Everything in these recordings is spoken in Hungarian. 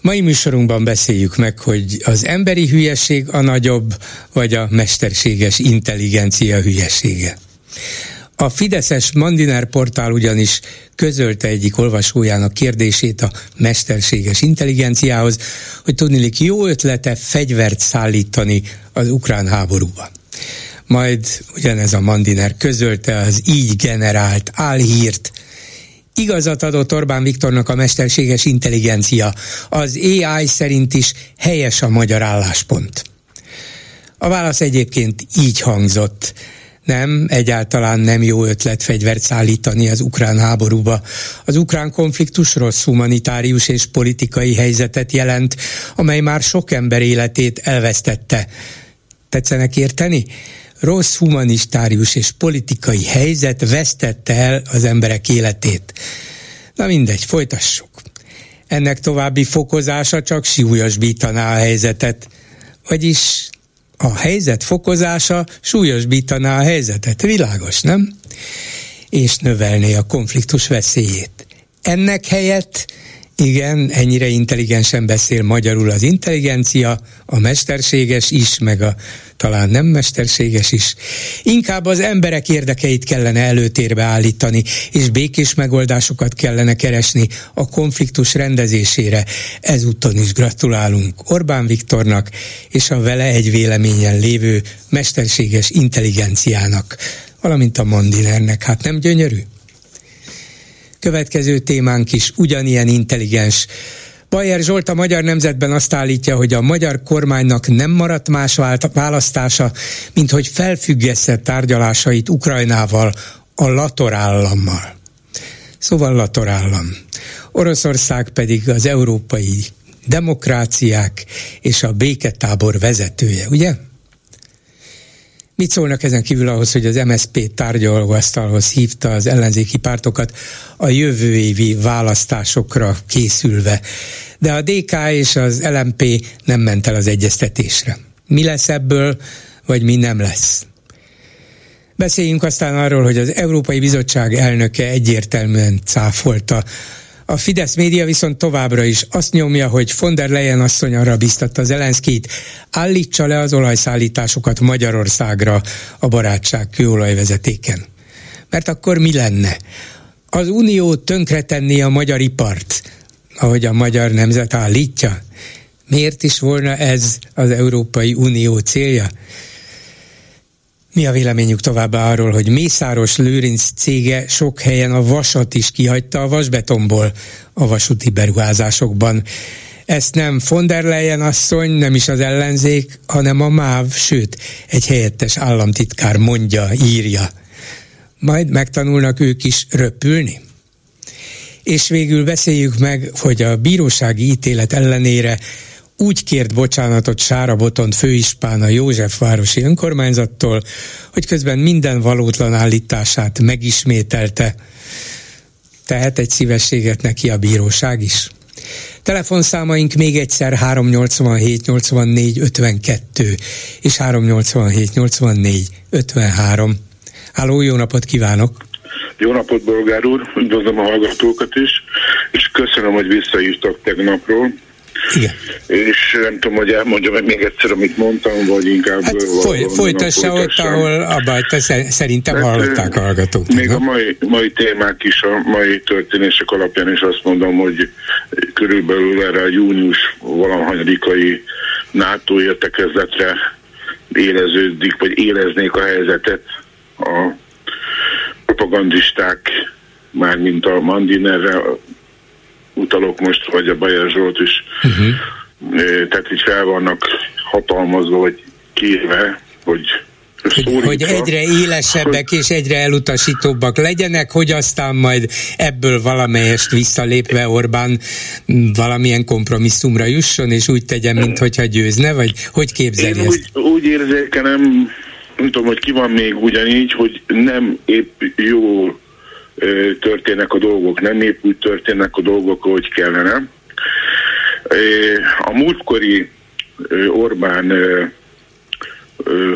Mai műsorunkban beszéljük meg, hogy az emberi hülyeség a nagyobb, vagy a mesterséges intelligencia hülyesége. A Fideszes Mandiner portál ugyanis közölte egyik olvasójának kérdését a mesterséges intelligenciához, hogy tudnilik jó ötlete fegyvert szállítani az ukrán háborúba. Majd ugyanez a Mandiner közölte az így generált álhírt, Igazat adott Orbán Viktornak a mesterséges intelligencia. Az AI szerint is helyes a magyar álláspont. A válasz egyébként így hangzott. Nem, egyáltalán nem jó ötlet fegyvert szállítani az ukrán háborúba. Az ukrán konfliktus rossz humanitárius és politikai helyzetet jelent, amely már sok ember életét elvesztette. Tetszenek érteni? Rossz humanistárius és politikai helyzet vesztette el az emberek életét. Na mindegy, folytassuk. Ennek további fokozása csak súlyosbítaná a helyzetet, vagyis a helyzet fokozása súlyosbítaná a helyzetet, világos, nem? És növelné a konfliktus veszélyét. Ennek helyett igen, ennyire intelligensen beszél magyarul az intelligencia, a mesterséges is, meg a talán nem mesterséges is. Inkább az emberek érdekeit kellene előtérbe állítani, és békés megoldásokat kellene keresni a konfliktus rendezésére. Ezúton is gratulálunk Orbán Viktornak és a vele egy véleményen lévő mesterséges intelligenciának, valamint a Mandinernek. Hát nem gyönyörű? Következő témánk is ugyanilyen intelligens. Bajer Zsolt a Magyar Nemzetben azt állítja, hogy a magyar kormánynak nem maradt más választása, mint hogy felfüggesse tárgyalásait Ukrajnával, a Lator állammal. Szóval Lator állam. Oroszország pedig az európai demokráciák és a béketábor vezetője, ugye? Mit szólnak ezen kívül ahhoz, hogy az MSZP tárgyalóasztalhoz hívta az ellenzéki pártokat a jövő évi választásokra készülve? De a DK és az LMP nem ment el az egyeztetésre. Mi lesz ebből, vagy mi nem lesz? Beszéljünk aztán arról, hogy az Európai Bizottság elnöke egyértelműen cáfolta a Fidesz média viszont továbbra is azt nyomja, hogy von der Leyen asszony arra biztatta Zelenszkit, állítsa le az olajszállításokat Magyarországra a barátság kőolajvezetéken. Mert akkor mi lenne? Az Unió tönkretenni a magyar ipart, ahogy a magyar nemzet állítja? Miért is volna ez az Európai Unió célja? Mi a véleményük továbbá arról, hogy Mészáros Lőrinc cége sok helyen a vasat is kihagyta a vasbetonból a vasúti beruházásokban. Ezt nem von der Leyen asszony, nem is az ellenzék, hanem a MÁV, sőt, egy helyettes államtitkár mondja, írja. Majd megtanulnak ők is röpülni. És végül beszéljük meg, hogy a bírósági ítélet ellenére úgy kért bocsánatot Sára Botont főispán a Józsefvárosi önkormányzattól, hogy közben minden valótlan állítását megismételte. Tehet egy szívességet neki a bíróság is. Telefonszámaink még egyszer 387 84 52 és 387 84 53. Háló, jó napot kívánok! Jó napot, Bolgár úr! Üdvözlöm a hallgatókat is, és köszönöm, hogy visszaírtak tegnapról igen. És nem tudom, hogy elmondjam meg még egyszer, amit mondtam, vagy inkább... Hát foly, folytassa ott, ahol abban te szerintem hát, hallották a hallgatók. Még a mai, mai témák is, a mai történések alapján is azt mondom, hogy körülbelül erre a június valamhanyadikai NATO értekezletre éreződik, vagy éreznék a helyzetet a propagandisták, mármint a Mandinerre, utalok most, vagy a Bajer Zsolt is, uh-huh. tehát így fel vannak hatalmazva, vagy kérve, hogy hogy, hogy egyre élesebbek hogy... és egyre elutasítóbbak legyenek, hogy aztán majd ebből valamelyest visszalépve Orbán valamilyen kompromisszumra jusson, és úgy tegyen, mintha győzne, vagy hogy képzeli Én ezt? Úgy, úgy érzékelem, nem tudom, hogy ki van még ugyanígy, hogy nem épp jó történnek a dolgok, nem épp úgy történnek a dolgok, ahogy kellene. A múltkori Orbán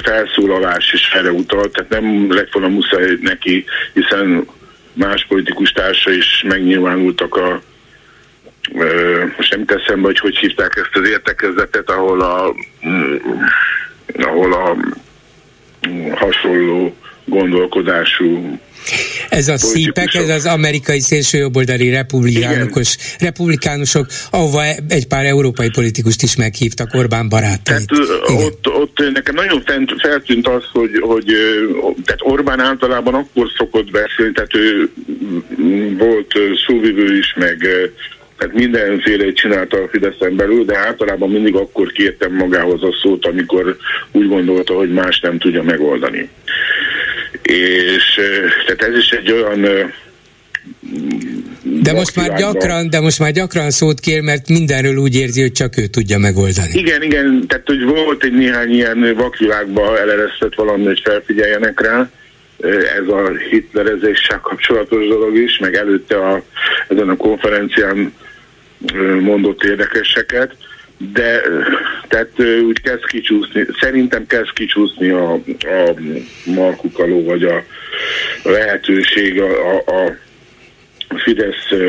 felszólalás is erre utalt, tehát nem lett volna muszáj neki, hiszen más politikus társa is megnyilvánultak a most nem teszem, hogy hogy hívták ezt az értekezletet, ahol a, ahol a hasonló gondolkodású ez a szípek, ez az amerikai szélsőjobboldali republikánusok, republikánusok, ahova egy pár európai politikust is meghívtak, Orbán barátait. Tehát ott, ott nekem nagyon fent, feltűnt az, hogy, hogy tehát Orbán általában akkor szokott beszélni, tehát ő volt szóvivő is, meg tehát mindenféle csinálta a Fideszen belül, de általában mindig akkor kértem magához a szót, amikor úgy gondolta, hogy más nem tudja megoldani. És tehát ez is egy olyan de most már gyakran, de most már gyakran szót kér, mert mindenről úgy érzi, hogy csak ő tudja megoldani. Igen, igen, tehát hogy volt egy néhány ilyen vakvilágba eleresztett valami, hogy felfigyeljenek rá, ez a hitlerezéssel kapcsolatos dolog is, meg előtte a, ezen a konferencián mondott érdekeseket, de tehát úgy kezd kicsúszni, szerintem kezd kicsúszni a, a markukaló, vagy a lehetőség a, a, a Fidesz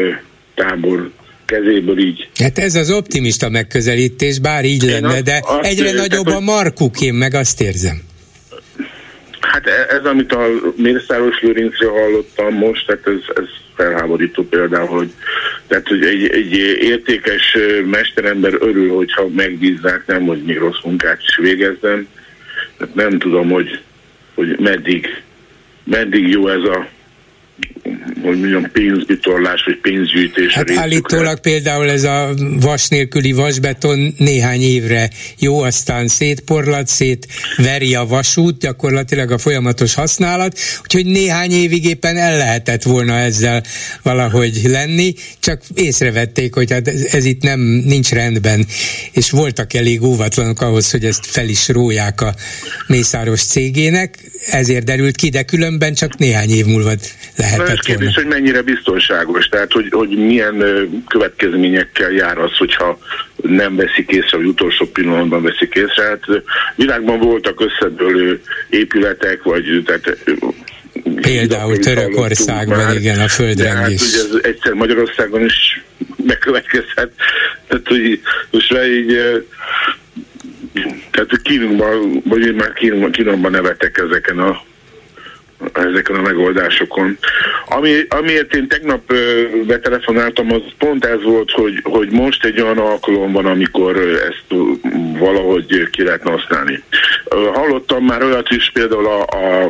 tábor kezéből így. Hát ez az optimista megközelítés, bár így én lenne, de egyre nagyobb a markuk, én meg azt érzem. Hát e- ez, amit a Mészáros Lőrincről hallottam most, tehát ez, ez felháborító például, hogy, tehát, hogy egy, egy értékes mesterember örül, hogyha megbízzák, nem, hogy még rossz munkát is végezzem. Tehát nem tudom, hogy, hogy meddig, meddig jó ez a hogy mondjam, pénzbitorlás vagy pénzgyűjtés. Hát állítólag például ez a vas nélküli vasbeton néhány évre jó, aztán szétporlat, szét veri a vasút, gyakorlatilag a folyamatos használat, úgyhogy néhány évig éppen el lehetett volna ezzel valahogy lenni, csak észrevették, hogy hát ez, ez itt nem nincs rendben, és voltak elég óvatlanok ahhoz, hogy ezt fel is róják a Mészáros cégének, ezért derült ki, de különben csak néhány év múlva lehetett volna hogy mennyire biztonságos, tehát hogy, hogy milyen következményekkel jár az, hogyha nem veszik észre, vagy utolsó pillanatban veszik észre. Hát világban voltak összedőlő épületek, vagy tehát Például Törökországban, már, igen, a földrengés. Hát ugye ez egyszer Magyarországon is megkövetkezhet. Tehát, hogy most már így tehát Kínumban, vagy én már Kínumban, Kínumban nevetek ezeken a ezeken a megoldásokon. Ami, amiért én tegnap betelefonáltam, az pont ez volt, hogy, hogy most egy olyan alkalom van, amikor ezt valahogy ki lehetne használni. Hallottam már olyat is, például a, a,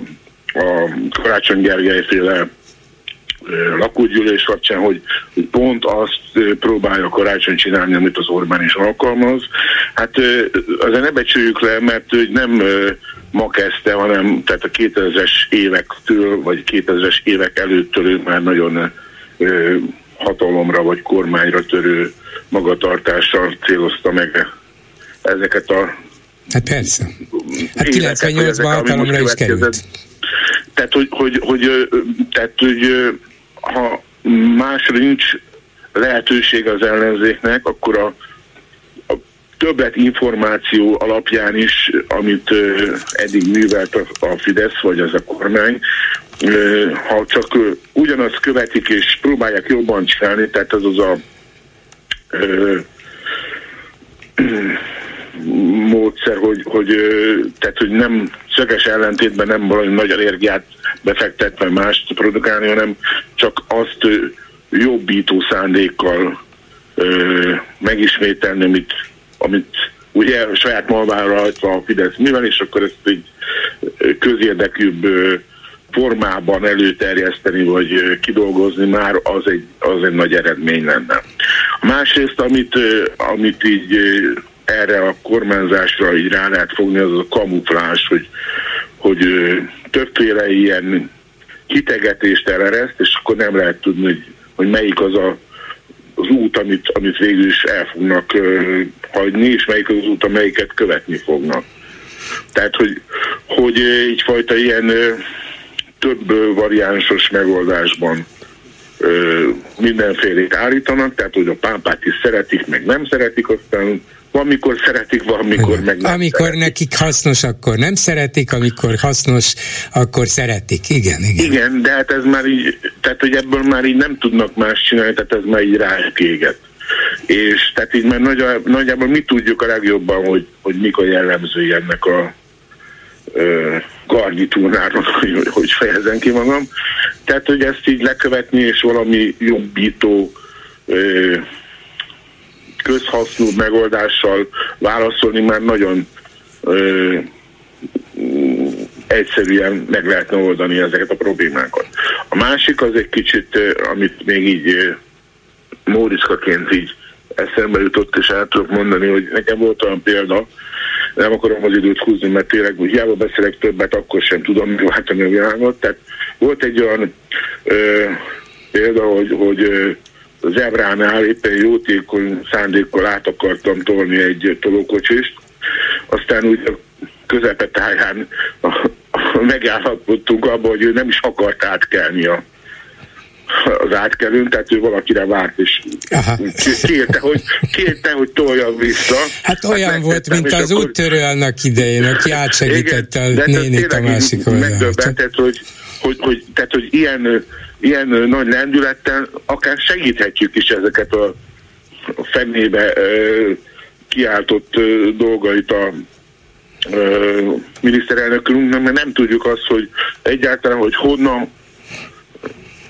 a Karácsony Gergely féle lakógyűlés kapcsán, hogy, hogy pont azt próbálja karácsony csinálni, amit az Orbán is alkalmaz. Hát azért ne becsüljük le, mert hogy nem ma kezdte, hanem tehát a 2000-es évektől, vagy 2000-es évek előttől ő már nagyon ö, hatalomra vagy kormányra törő magatartással célozta meg ezeket a Hát persze. Hát 98-ban hatalomra is került. Tehát, hogy, hogy, hogy, tehát, hogy ha másra nincs lehetőség az ellenzéknek, akkor a többet információ alapján is, amit eddig művelt a, Fidesz, vagy az a kormány, ha csak ugyanazt követik és próbálják jobban csinálni, tehát az az a módszer, hogy, hogy, tehát, hogy nem szöges ellentétben nem valami nagy energiát befektetve mást produkálni, hanem csak azt jobbító szándékkal megismételni, amit amit ugye saját malmára rajta a Fidesz mivel, és akkor ezt egy közérdekűbb formában előterjeszteni, vagy kidolgozni már az egy, az egy nagy eredmény lenne. Másrészt, amit, amit így erre a kormányzásra így rá lehet fogni, az a kamuflás, hogy, hogy többféle ilyen kitegetést elereszt, és akkor nem lehet tudni, hogy, hogy melyik az a, az út, amit, amit végül is el fognak hagyni, és melyik az, út, amelyiket követni fognak. Tehát, hogy, hogy egyfajta ilyen több variánsos megoldásban mindenfélét állítanak, tehát hogy a pápát is szeretik, meg nem szeretik, aztán amikor szeretik, valamikor meg nem Amikor szeretik. nekik hasznos, akkor nem szeretik, amikor hasznos, akkor szeretik. Igen, igen. Igen, de hát ez már így, tehát hogy ebből már így nem tudnak más csinálni, tehát ez már így rájuk éget. És tehát így már nagy, nagyjából mi tudjuk a legjobban, hogy, hogy mik a jellemzői ennek a ö, garnitúrnának, hogy, hogy fejezem ki magam. Tehát, hogy ezt így lekövetni, és valami jobbító ö, közhasznú megoldással válaszolni már nagyon ö, egyszerűen meg lehetne oldani ezeket a problémákat. A másik az egy kicsit, amit még így Móriczkaként így eszembe jutott, és el tudok mondani, hogy nekem volt olyan példa, nem akarom az időt húzni, mert tényleg hogy hiába beszélek többet, akkor sem tudom megváltani a világot. Tehát volt egy olyan ö, példa, hogy, hogy ö, az Ebránál éppen jótékony szándékkal át akartam tolni egy tolókocsist, aztán úgy a közepetáján megállapodtunk abban, hogy ő nem is akart átkelni a, az átkelőn, tehát ő valakire várt, és Aha. kérte, hogy, kérte, hogy toljam vissza. Hát olyan hát volt, mint az akkor... úttörő annak idején, aki átsegítette Igen, a nénit a másik oldalon. Megdöbbentett, hogy, hogy, hogy, tehát, hogy ilyen, ilyen nagy lendülettel akár segíthetjük is ezeket a, fenébe ö, kiáltott dolgait a miniszterelnökünknek, mert nem tudjuk azt, hogy egyáltalán, hogy honnan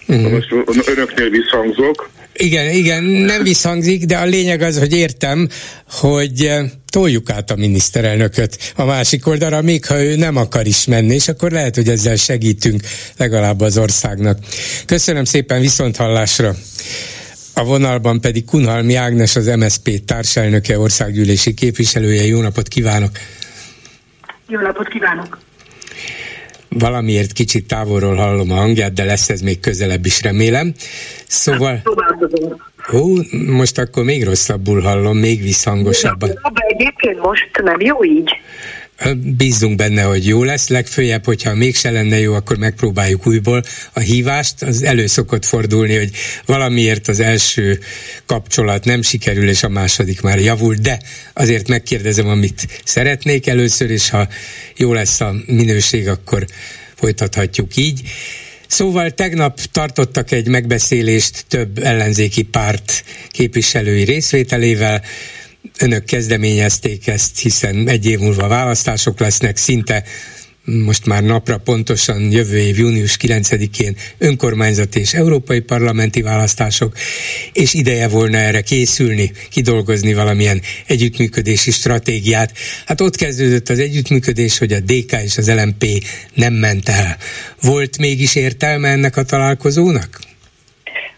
uh-huh. most önöknél visszhangzok. Igen, igen, nem visszhangzik, de a lényeg az, hogy értem, hogy toljuk át a miniszterelnököt a másik oldalra, még ha ő nem akar is menni, és akkor lehet, hogy ezzel segítünk legalább az országnak. Köszönöm szépen viszonthallásra! A vonalban pedig Kunhalmi Ágnes, az MSZP társelnöke, országgyűlési képviselője. Jó napot kívánok! Jó napot kívánok! Valamiért kicsit távolról hallom a hangját, de lesz ez még közelebb is, remélem. Szóval... Ó, most akkor még rosszabbul hallom, még visszhangosabban. Abba egyébként most nem jó így? Bízzunk benne, hogy jó lesz, legfőjebb, hogyha mégse lenne jó, akkor megpróbáljuk újból. A hívást az elő szokott fordulni, hogy valamiért az első kapcsolat nem sikerül, és a második már javul, de azért megkérdezem, amit szeretnék először, és ha jó lesz a minőség, akkor folytathatjuk így. Szóval tegnap tartottak egy megbeszélést több ellenzéki párt képviselői részvételével, önök kezdeményezték ezt, hiszen egy év múlva választások lesznek, szinte most már napra pontosan jövő év június 9-én önkormányzati és európai parlamenti választások, és ideje volna erre készülni, kidolgozni valamilyen együttműködési stratégiát. Hát ott kezdődött az együttműködés, hogy a DK és az LMP nem ment el. Volt mégis értelme ennek a találkozónak?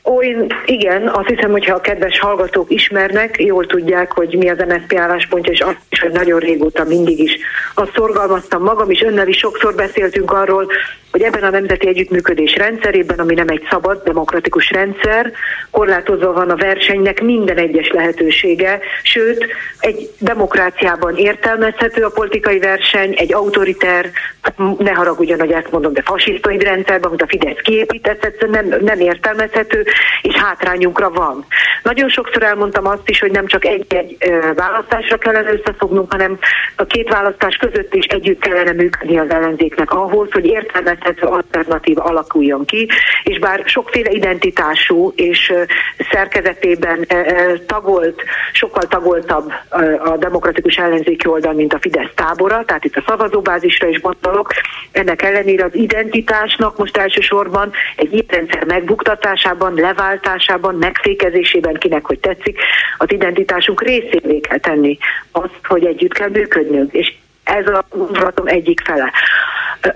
Ó, én, igen, azt hiszem, hogyha a kedves hallgatók ismernek, jól tudják, hogy mi az MSZP álláspontja, és azt is, hogy nagyon régóta mindig is azt szorgalmaztam magam, és önnel is sokszor beszéltünk arról, hogy ebben a nemzeti együttműködés rendszerében, ami nem egy szabad, demokratikus rendszer, korlátozva van a versenynek minden egyes lehetősége, sőt, egy demokráciában értelmezhető a politikai verseny, egy autoriter, ne haragudjon, hogy ezt mondom, de fasisztai rendszerben, amit a Fidesz kiépített, nem, nem értelmezhető, és hátrányunkra van. Nagyon sokszor elmondtam azt is, hogy nem csak egy-egy választásra kellene összefognunk, hanem a két választás között is együtt kellene működni az ellenzéknek ahhoz, hogy értelmezhető alternatíva alakuljon ki, és bár sokféle identitású és szerkezetében tagolt, sokkal tagoltabb a demokratikus ellenzéki oldal, mint a Fidesz tábora, tehát itt a szavazóbázisra is gondolok, ennek ellenére az identitásnak most elsősorban egy ilyen rendszer megbuktatásában, leváltásában, megfékezésében, kinek hogy tetszik, az identitásunk részévé kell tenni azt, hogy együtt kell működnünk. És ez a gondolatom egyik fele.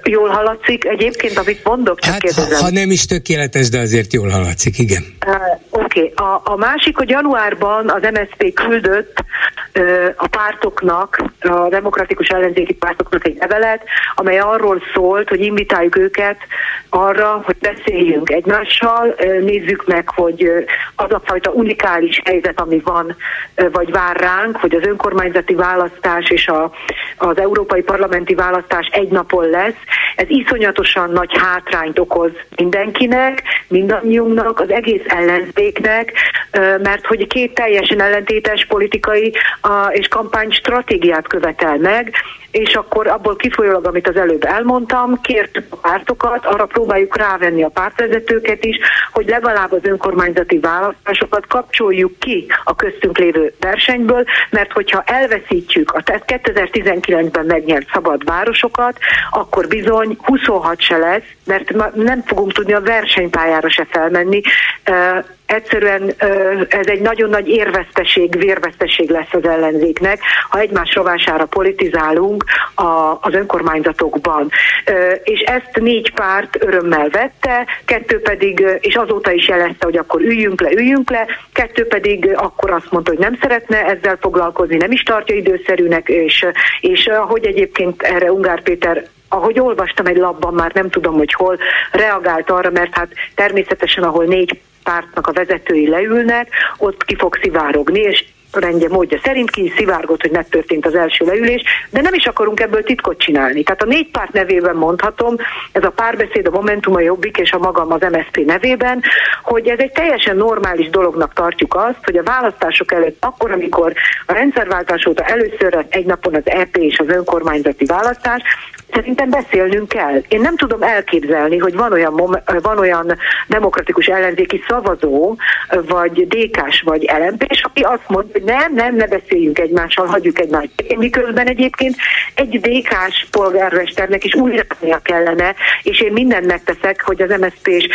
Jól hallatszik egyébként, amit mondok? Csak hát, ha, ha nem is tökéletes, de azért jól hallatszik, igen. Uh, Oké, okay. a, a másik, hogy januárban az MSZP küldött a pártoknak, a demokratikus ellenzéki pártoknak egy levelet, amely arról szólt, hogy invitáljuk őket arra, hogy beszéljünk egymással, nézzük meg, hogy az a fajta unikális helyzet, ami van, vagy vár ránk, hogy az önkormányzati választás és a, az európai parlamenti választás egy napon lesz, ez iszonyatosan nagy hátrányt okoz mindenkinek, mindannyiunknak, az egész ellenzéknek, mert hogy két teljesen ellentétes politikai és kampány stratégiát követel meg, és akkor abból kifolyólag, amit az előbb elmondtam, kértük a pártokat, arra próbáljuk rávenni a pártvezetőket is, hogy legalább az önkormányzati választásokat kapcsoljuk ki a köztünk lévő versenyből, mert hogyha elveszítjük a 2019-ben megnyert szabad városokat, akkor bizony 26 se lesz, mert nem fogunk tudni a versenypályára se felmenni, egyszerűen ez egy nagyon nagy érveszteség, vérveszteség lesz az ellenzéknek, ha egymás rovására politizálunk az önkormányzatokban. És ezt négy párt örömmel vette, kettő pedig, és azóta is jelezte, hogy akkor üljünk le, üljünk le, kettő pedig akkor azt mondta, hogy nem szeretne ezzel foglalkozni, nem is tartja időszerűnek, és, és hogy egyébként erre Ungár Péter ahogy olvastam egy labban, már nem tudom, hogy hol reagált arra, mert hát természetesen, ahol négy pártnak a vezetői leülnek, ott ki fog szivárogni, és rendje módja szerint ki szivárgott, hogy megtörtént az első leülés, de nem is akarunk ebből titkot csinálni. Tehát a négy párt nevében mondhatom, ez a párbeszéd, a Momentum, a Jobbik és a magam az MSZP nevében, hogy ez egy teljesen normális dolognak tartjuk azt, hogy a választások előtt, akkor, amikor a rendszerváltás óta először egy napon az EP és az önkormányzati választás, Szerintem beszélnünk kell. Én nem tudom elképzelni, hogy van olyan, van olyan demokratikus ellenzéki szavazó, vagy DK-s, vagy lmp aki azt mondja, hogy nem, nem, ne beszéljünk egymással, hagyjuk egymást. Miközben egyébként egy DK-s polgármesternek is újra kellene, és én mindent megteszek, hogy az MSZP-s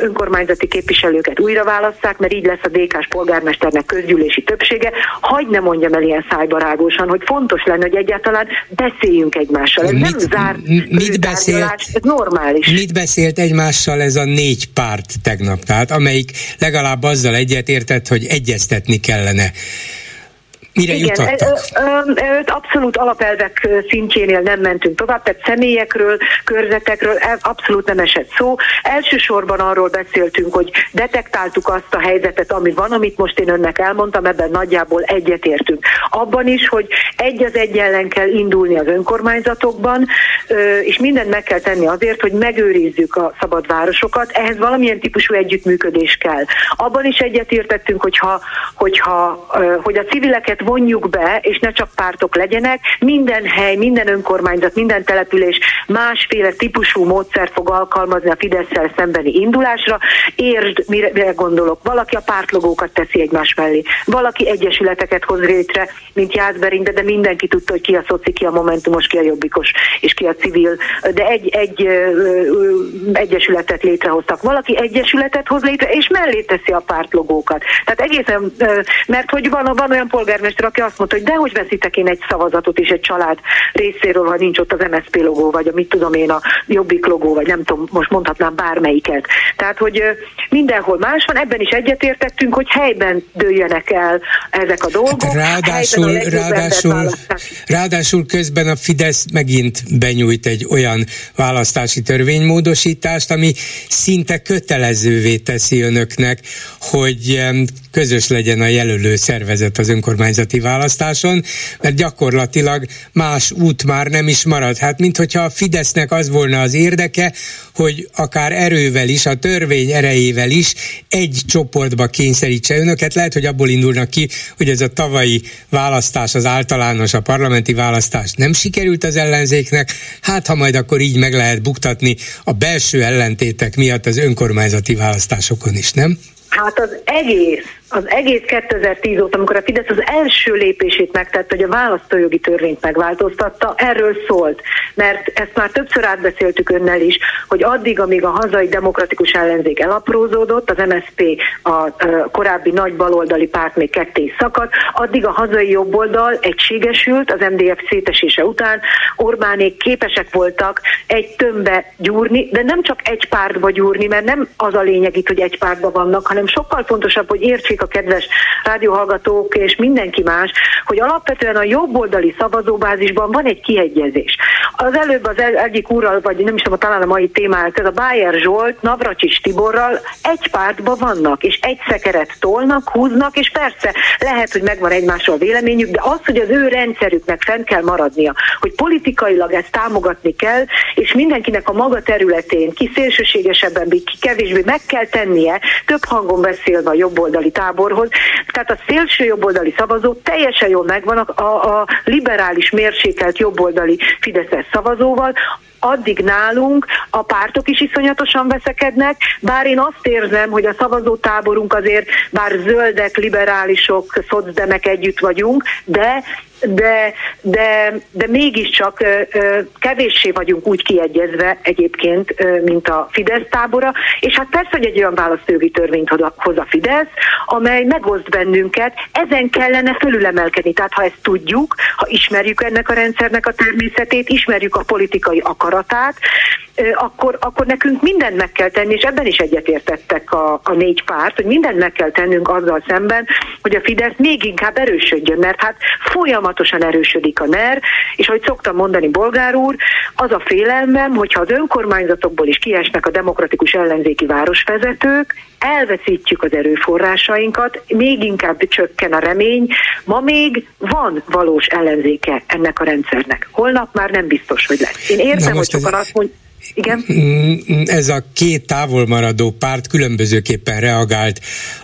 önkormányzati képviselőket újra válasszák, mert így lesz a DK-s polgármesternek közgyűlési többsége. Hagy ne mondjam el ilyen szájbarágosan, hogy fontos lenne, hogy egyáltalán beszéljünk egymással. Ez nem zárt mit beszélt, ez normális. Mit beszélt egymással ez a négy párt tegnap? Tehát amelyik legalább azzal egyetértett, hogy egyeztetni kellene Mire Igen, jutottak? abszolút alapelvek szintjénél nem mentünk tovább, tehát személyekről, körzetekről abszolút nem esett szó. Elsősorban arról beszéltünk, hogy detektáltuk azt a helyzetet, ami van, amit most én önnek elmondtam, ebben nagyjából egyetértünk. Abban is, hogy egy az egy ellen kell indulni az önkormányzatokban, és mindent meg kell tenni azért, hogy megőrizzük a szabad városokat, ehhez valamilyen típusú együttműködés kell. Abban is egyetértettünk, hogyha, hogyha, hogy a civileket vonjuk be, és ne csak pártok legyenek, minden hely, minden önkormányzat, minden település másféle típusú módszer fog alkalmazni a fidesz szembeni indulásra. Értsd, mire, mire gondolok. Valaki a pártlogókat teszi egymás mellé, valaki egyesületeket hoz létre, mint Jászberinde, de mindenki tudta, hogy ki a szoci, ki a momentumos, ki a jobbikos, és ki a civil, de egy, egy egyesületet létrehoztak. Valaki egyesületet hoz létre, és mellé teszi a pártlogókat. Tehát egészen, mert hogy van, van olyan polgármester, polgármester, aki azt mondta, hogy dehogy veszítek én egy szavazatot is egy család részéről, ha nincs ott az MSZP logó, vagy a mit tudom én, a Jobbik logó, vagy nem tudom, most mondhatnám bármelyiket. Tehát, hogy mindenhol más van, ebben is egyetértettünk, hogy helyben dőljenek el ezek a dolgok. Hát ráadásul, ráadásul, ráadásul közben a Fidesz megint benyújt egy olyan választási törvénymódosítást, ami szinte kötelezővé teszi önöknek, hogy közös legyen a jelölő szervezet az önkormányzati választáson, mert gyakorlatilag más út már nem is marad. Hát, mint hogyha a Fidesznek az volna az érdeke, hogy akár erővel is, a törvény erejével is egy csoportba kényszerítse önöket. Lehet, hogy abból indulnak ki, hogy ez a tavalyi választás, az általános, a parlamenti választás nem sikerült az ellenzéknek, hát ha majd akkor így meg lehet buktatni a belső ellentétek miatt az önkormányzati választásokon is, nem? Hát az egész az egész 2010 óta, amikor a Fidesz az első lépését megtette, hogy a választójogi törvényt megváltoztatta, erről szólt. Mert ezt már többször átbeszéltük önnel is, hogy addig, amíg a hazai demokratikus ellenzék elaprózódott, az MSP a korábbi nagy baloldali párt még ketté szakadt, addig a hazai jobboldal egységesült az MDF szétesése után, Orbánék képesek voltak egy tömbbe gyúrni, de nem csak egy pártba gyúrni, mert nem az a lényeg itt, hogy egy pártba vannak, hanem sokkal fontosabb, hogy értsék a kedves rádióhallgatók és mindenki más, hogy alapvetően a jobboldali szavazóbázisban van egy kiegyezés. Az előbb az egyik úrral, vagy nem is tudom, talán a mai témát, ez a Bayer Zsolt, Navracsics Tiborral egy pártban vannak, és egy szekeret tolnak, húznak, és persze lehet, hogy megvan egymásról véleményük, de az, hogy az ő rendszerüknek fenn kell maradnia, hogy politikailag ezt támogatni kell, és mindenkinek a maga területén, ki szélsőségesebben, ki kevésbé meg kell tennie, több hangon beszélve a jobboldali táborhoz. Tehát a szélső jobboldali szavazó teljesen jól megvan a, a, a liberális mérsékelt jobboldali Fideszes szavazóval, addig nálunk a pártok is iszonyatosan veszekednek, bár én azt érzem, hogy a szavazótáborunk azért, bár zöldek, liberálisok, szocdemek együtt vagyunk, de de, de, de mégiscsak kevéssé vagyunk úgy kiegyezve egyébként, mint a Fidesz tábora, és hát persze, hogy egy olyan választójogi törvényt hoz a Fidesz, amely megoszt bennünket, ezen kellene fölülemelkedni. Tehát ha ezt tudjuk, ha ismerjük ennek a rendszernek a természetét, ismerjük a politikai akaratát, akkor, akkor nekünk mindent meg kell tenni, és ebben is egyetértettek a, a négy párt, hogy mindent meg kell tennünk azzal szemben, hogy a Fidesz még inkább erősödjön, mert hát folyamatosan erősödik a NER, és ahogy szoktam mondani bolgár úr, az a félelmem, hogyha az önkormányzatokból is kiesnek a demokratikus ellenzéki városvezetők, elveszítjük az erőforrásainkat, még inkább csökken a remény. Ma még van valós ellenzéke ennek a rendszernek. Holnap már nem biztos, hogy lesz. Én értem, hogy sokan azt mondják, igen. Mm, ez a két távolmaradó párt különbözőképpen reagált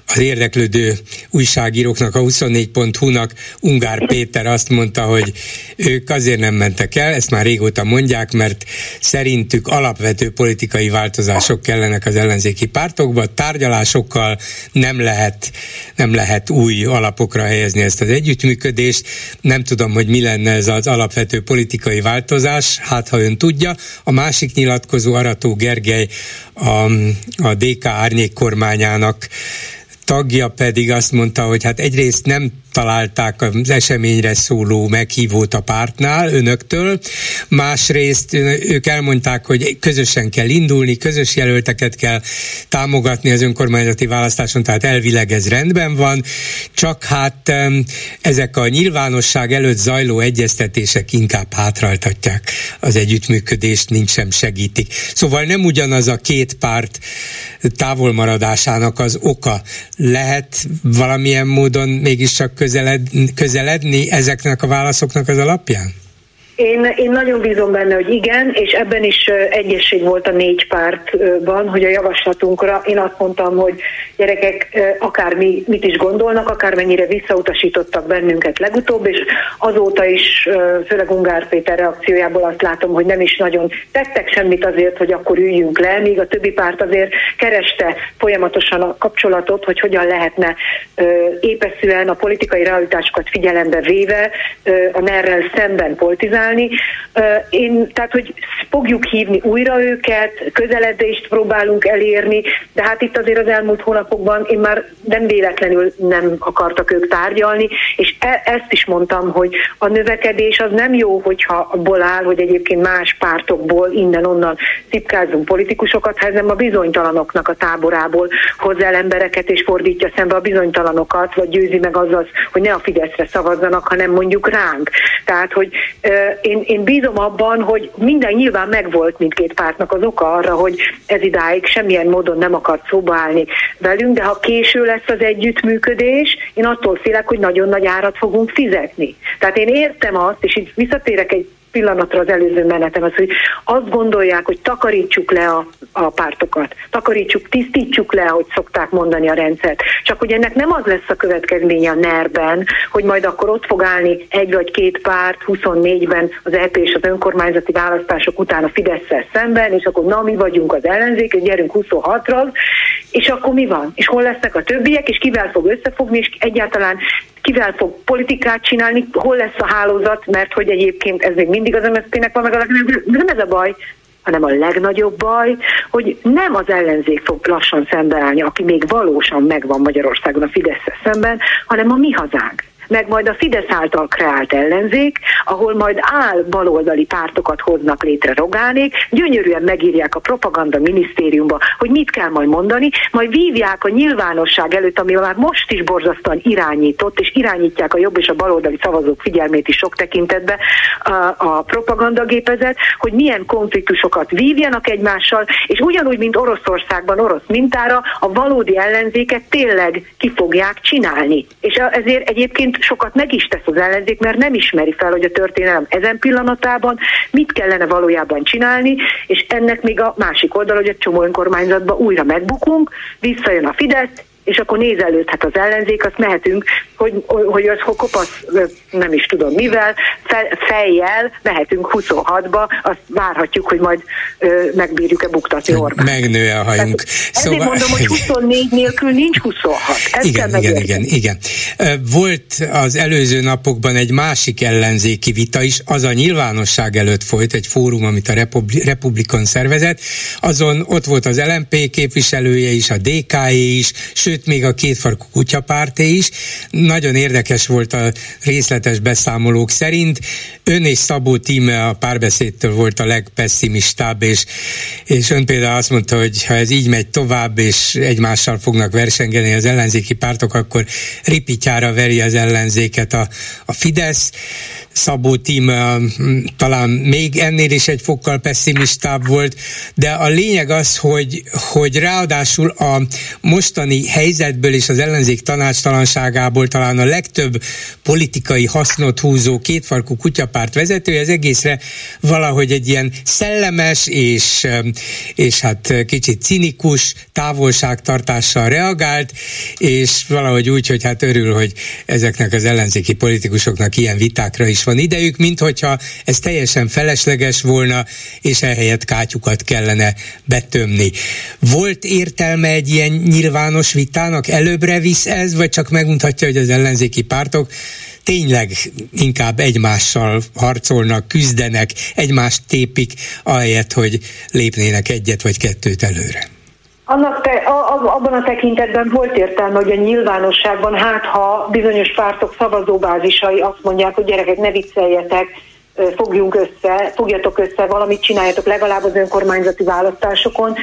az érdeklődő újságíróknak, a 24.hu-nak Ungár Péter azt mondta, hogy ők azért nem mentek el, ezt már régóta mondják, mert szerintük alapvető politikai változások kellenek az ellenzéki pártokba, tárgyalásokkal nem lehet, nem lehet új alapokra helyezni ezt az együttműködést. Nem tudom, hogy mi lenne ez az alapvető politikai változás, hát ha ön tudja. A másik nyilatkozó Arató Gergely a, a DK árnyék kormányának tagja pedig azt mondta, hogy hát egyrészt nem találták az eseményre szóló meghívót a pártnál, önöktől. Másrészt ők elmondták, hogy közösen kell indulni, közös jelölteket kell támogatni az önkormányzati választáson, tehát elvileg ez rendben van, csak hát ezek a nyilvánosság előtt zajló egyeztetések inkább hátráltatják az együttműködést, nincs sem segítik. Szóval nem ugyanaz a két párt távolmaradásának az oka. Lehet valamilyen módon mégiscsak közeled, közeledni ezeknek a válaszoknak az alapján? Én, én nagyon bízom benne, hogy igen, és ebben is egyesség volt a négy pártban, hogy a javaslatunkra én azt mondtam, hogy gyerekek akármi mit is gondolnak, akármennyire visszautasítottak bennünket legutóbb, és azóta is, főleg Ungár Péter reakciójából azt látom, hogy nem is nagyon tettek semmit azért, hogy akkor üljünk le, míg a többi párt azért kereste folyamatosan a kapcsolatot, hogy hogyan lehetne épeszűen a politikai realitásokat figyelembe véve a ner szemben politizálni, csinálni. Én, tehát, hogy fogjuk hívni újra őket, közeledést próbálunk elérni, de hát itt azért az elmúlt hónapokban én már nem véletlenül nem akartak ők tárgyalni, és e- ezt is mondtam, hogy a növekedés az nem jó, hogyha abból áll, hogy egyébként más pártokból innen-onnan szipkázunk politikusokat, hanem a bizonytalanoknak a táborából hoz el embereket és fordítja szembe a bizonytalanokat, vagy győzi meg azzal, hogy ne a Fideszre szavazzanak, hanem mondjuk ránk. Tehát, hogy én, én bízom abban, hogy minden nyilván megvolt mindkét pártnak az oka arra, hogy ez idáig semmilyen módon nem akart szóba állni velünk, de ha késő lesz az együttműködés, én attól félek, hogy nagyon nagy árat fogunk fizetni. Tehát én értem azt, és itt visszatérek egy pillanatra az előző menetem az, hogy azt gondolják, hogy takarítsuk le a, a pártokat, takarítsuk, tisztítsuk le, ahogy szokták mondani a rendszert. Csak hogy ennek nem az lesz a következménye a NER-ben, hogy majd akkor ott fog állni egy vagy két párt 24-ben az EP és az önkormányzati választások után a fidesz szemben, és akkor na mi vagyunk az ellenzék, gyerünk 26-ra, és akkor mi van? És hol lesznek a többiek, és kivel fog összefogni, és egyáltalán kivel fog politikát csinálni, hol lesz a hálózat, mert hogy egyébként ez még mindig az MSZP-nek van meg a legnagyobb, nem ez a baj, hanem a legnagyobb baj, hogy nem az ellenzék fog lassan szembeállni, aki még valósan megvan Magyarországon a fidesz szemben, hanem a mi hazánk. Meg majd a Fidesz által kreált ellenzék, ahol majd áll baloldali pártokat hoznak létre Rogánék, gyönyörűen megírják a propaganda minisztériumba, hogy mit kell majd mondani, majd vívják a nyilvánosság előtt, ami már most is borzasztóan irányított, és irányítják a jobb és a baloldali szavazók figyelmét is sok tekintetbe a, a propagandagépezet, hogy milyen konfliktusokat vívjanak egymással, és ugyanúgy, mint Oroszországban orosz mintára, a valódi ellenzéket tényleg ki fogják csinálni. És ezért egyébként sokat meg is tesz az ellenzék, mert nem ismeri fel, hogy a történelem ezen pillanatában mit kellene valójában csinálni, és ennek még a másik oldal, hogy egy csomó önkormányzatban újra megbukunk, visszajön a Fidesz, és akkor nézelődhet az ellenzék, azt mehetünk, hogy, hogy az kopasz, nem is tudom mivel, fejjel mehetünk 26-ba, azt várhatjuk, hogy majd ö, megbírjuk-e buktatni Orbán. Megnő a hajunk. Tehát, szóval... Ezért mondom, hogy 24 nélkül nincs 26. Ezt igen, igen, igen, igen. Volt az előző napokban egy másik ellenzéki vita is, az a nyilvánosság előtt folyt, egy fórum, amit a Republi- Republikon szervezett, azon ott volt az LMP képviselője is, a DK is, sőt sőt még a kétfarkú kutyapárté is. Nagyon érdekes volt a részletes beszámolók szerint. Ön és Szabó Tíme a párbeszédtől volt a legpesszimistább, és, és ön például azt mondta, hogy ha ez így megy tovább, és egymással fognak versengeni az ellenzéki pártok, akkor ripityára veri az ellenzéket a, a Fidesz. Szabó Tíme talán még ennél is egy fokkal pessimistább volt, de a lényeg az, hogy, hogy ráadásul a mostani helyzetből és az ellenzék tanácstalanságából talán a legtöbb politikai hasznot húzó kétfarkú kutyapárt vezetője az egészre valahogy egy ilyen szellemes és, és hát kicsit cinikus távolságtartással reagált, és valahogy úgy, hogy hát örül, hogy ezeknek az ellenzéki politikusoknak ilyen vitákra is van idejük, mint hogyha ez teljesen felesleges volna, és ehelyett kátyukat kellene betömni. Volt értelme egy ilyen nyilvános vitának? Előbbre visz ez, vagy csak megmutatja, hogy az ellenzéki pártok tényleg inkább egymással harcolnak, küzdenek, egymást tépik, ahelyett, hogy lépnének egyet vagy kettőt előre? Annak te, a, abban a tekintetben volt értelme, hogy a nyilvánosságban, hát ha bizonyos pártok szavazóbázisai azt mondják, hogy gyerekek, ne vicceljetek, fogjunk össze, fogjatok össze, valamit csináljatok legalább az önkormányzati választásokon.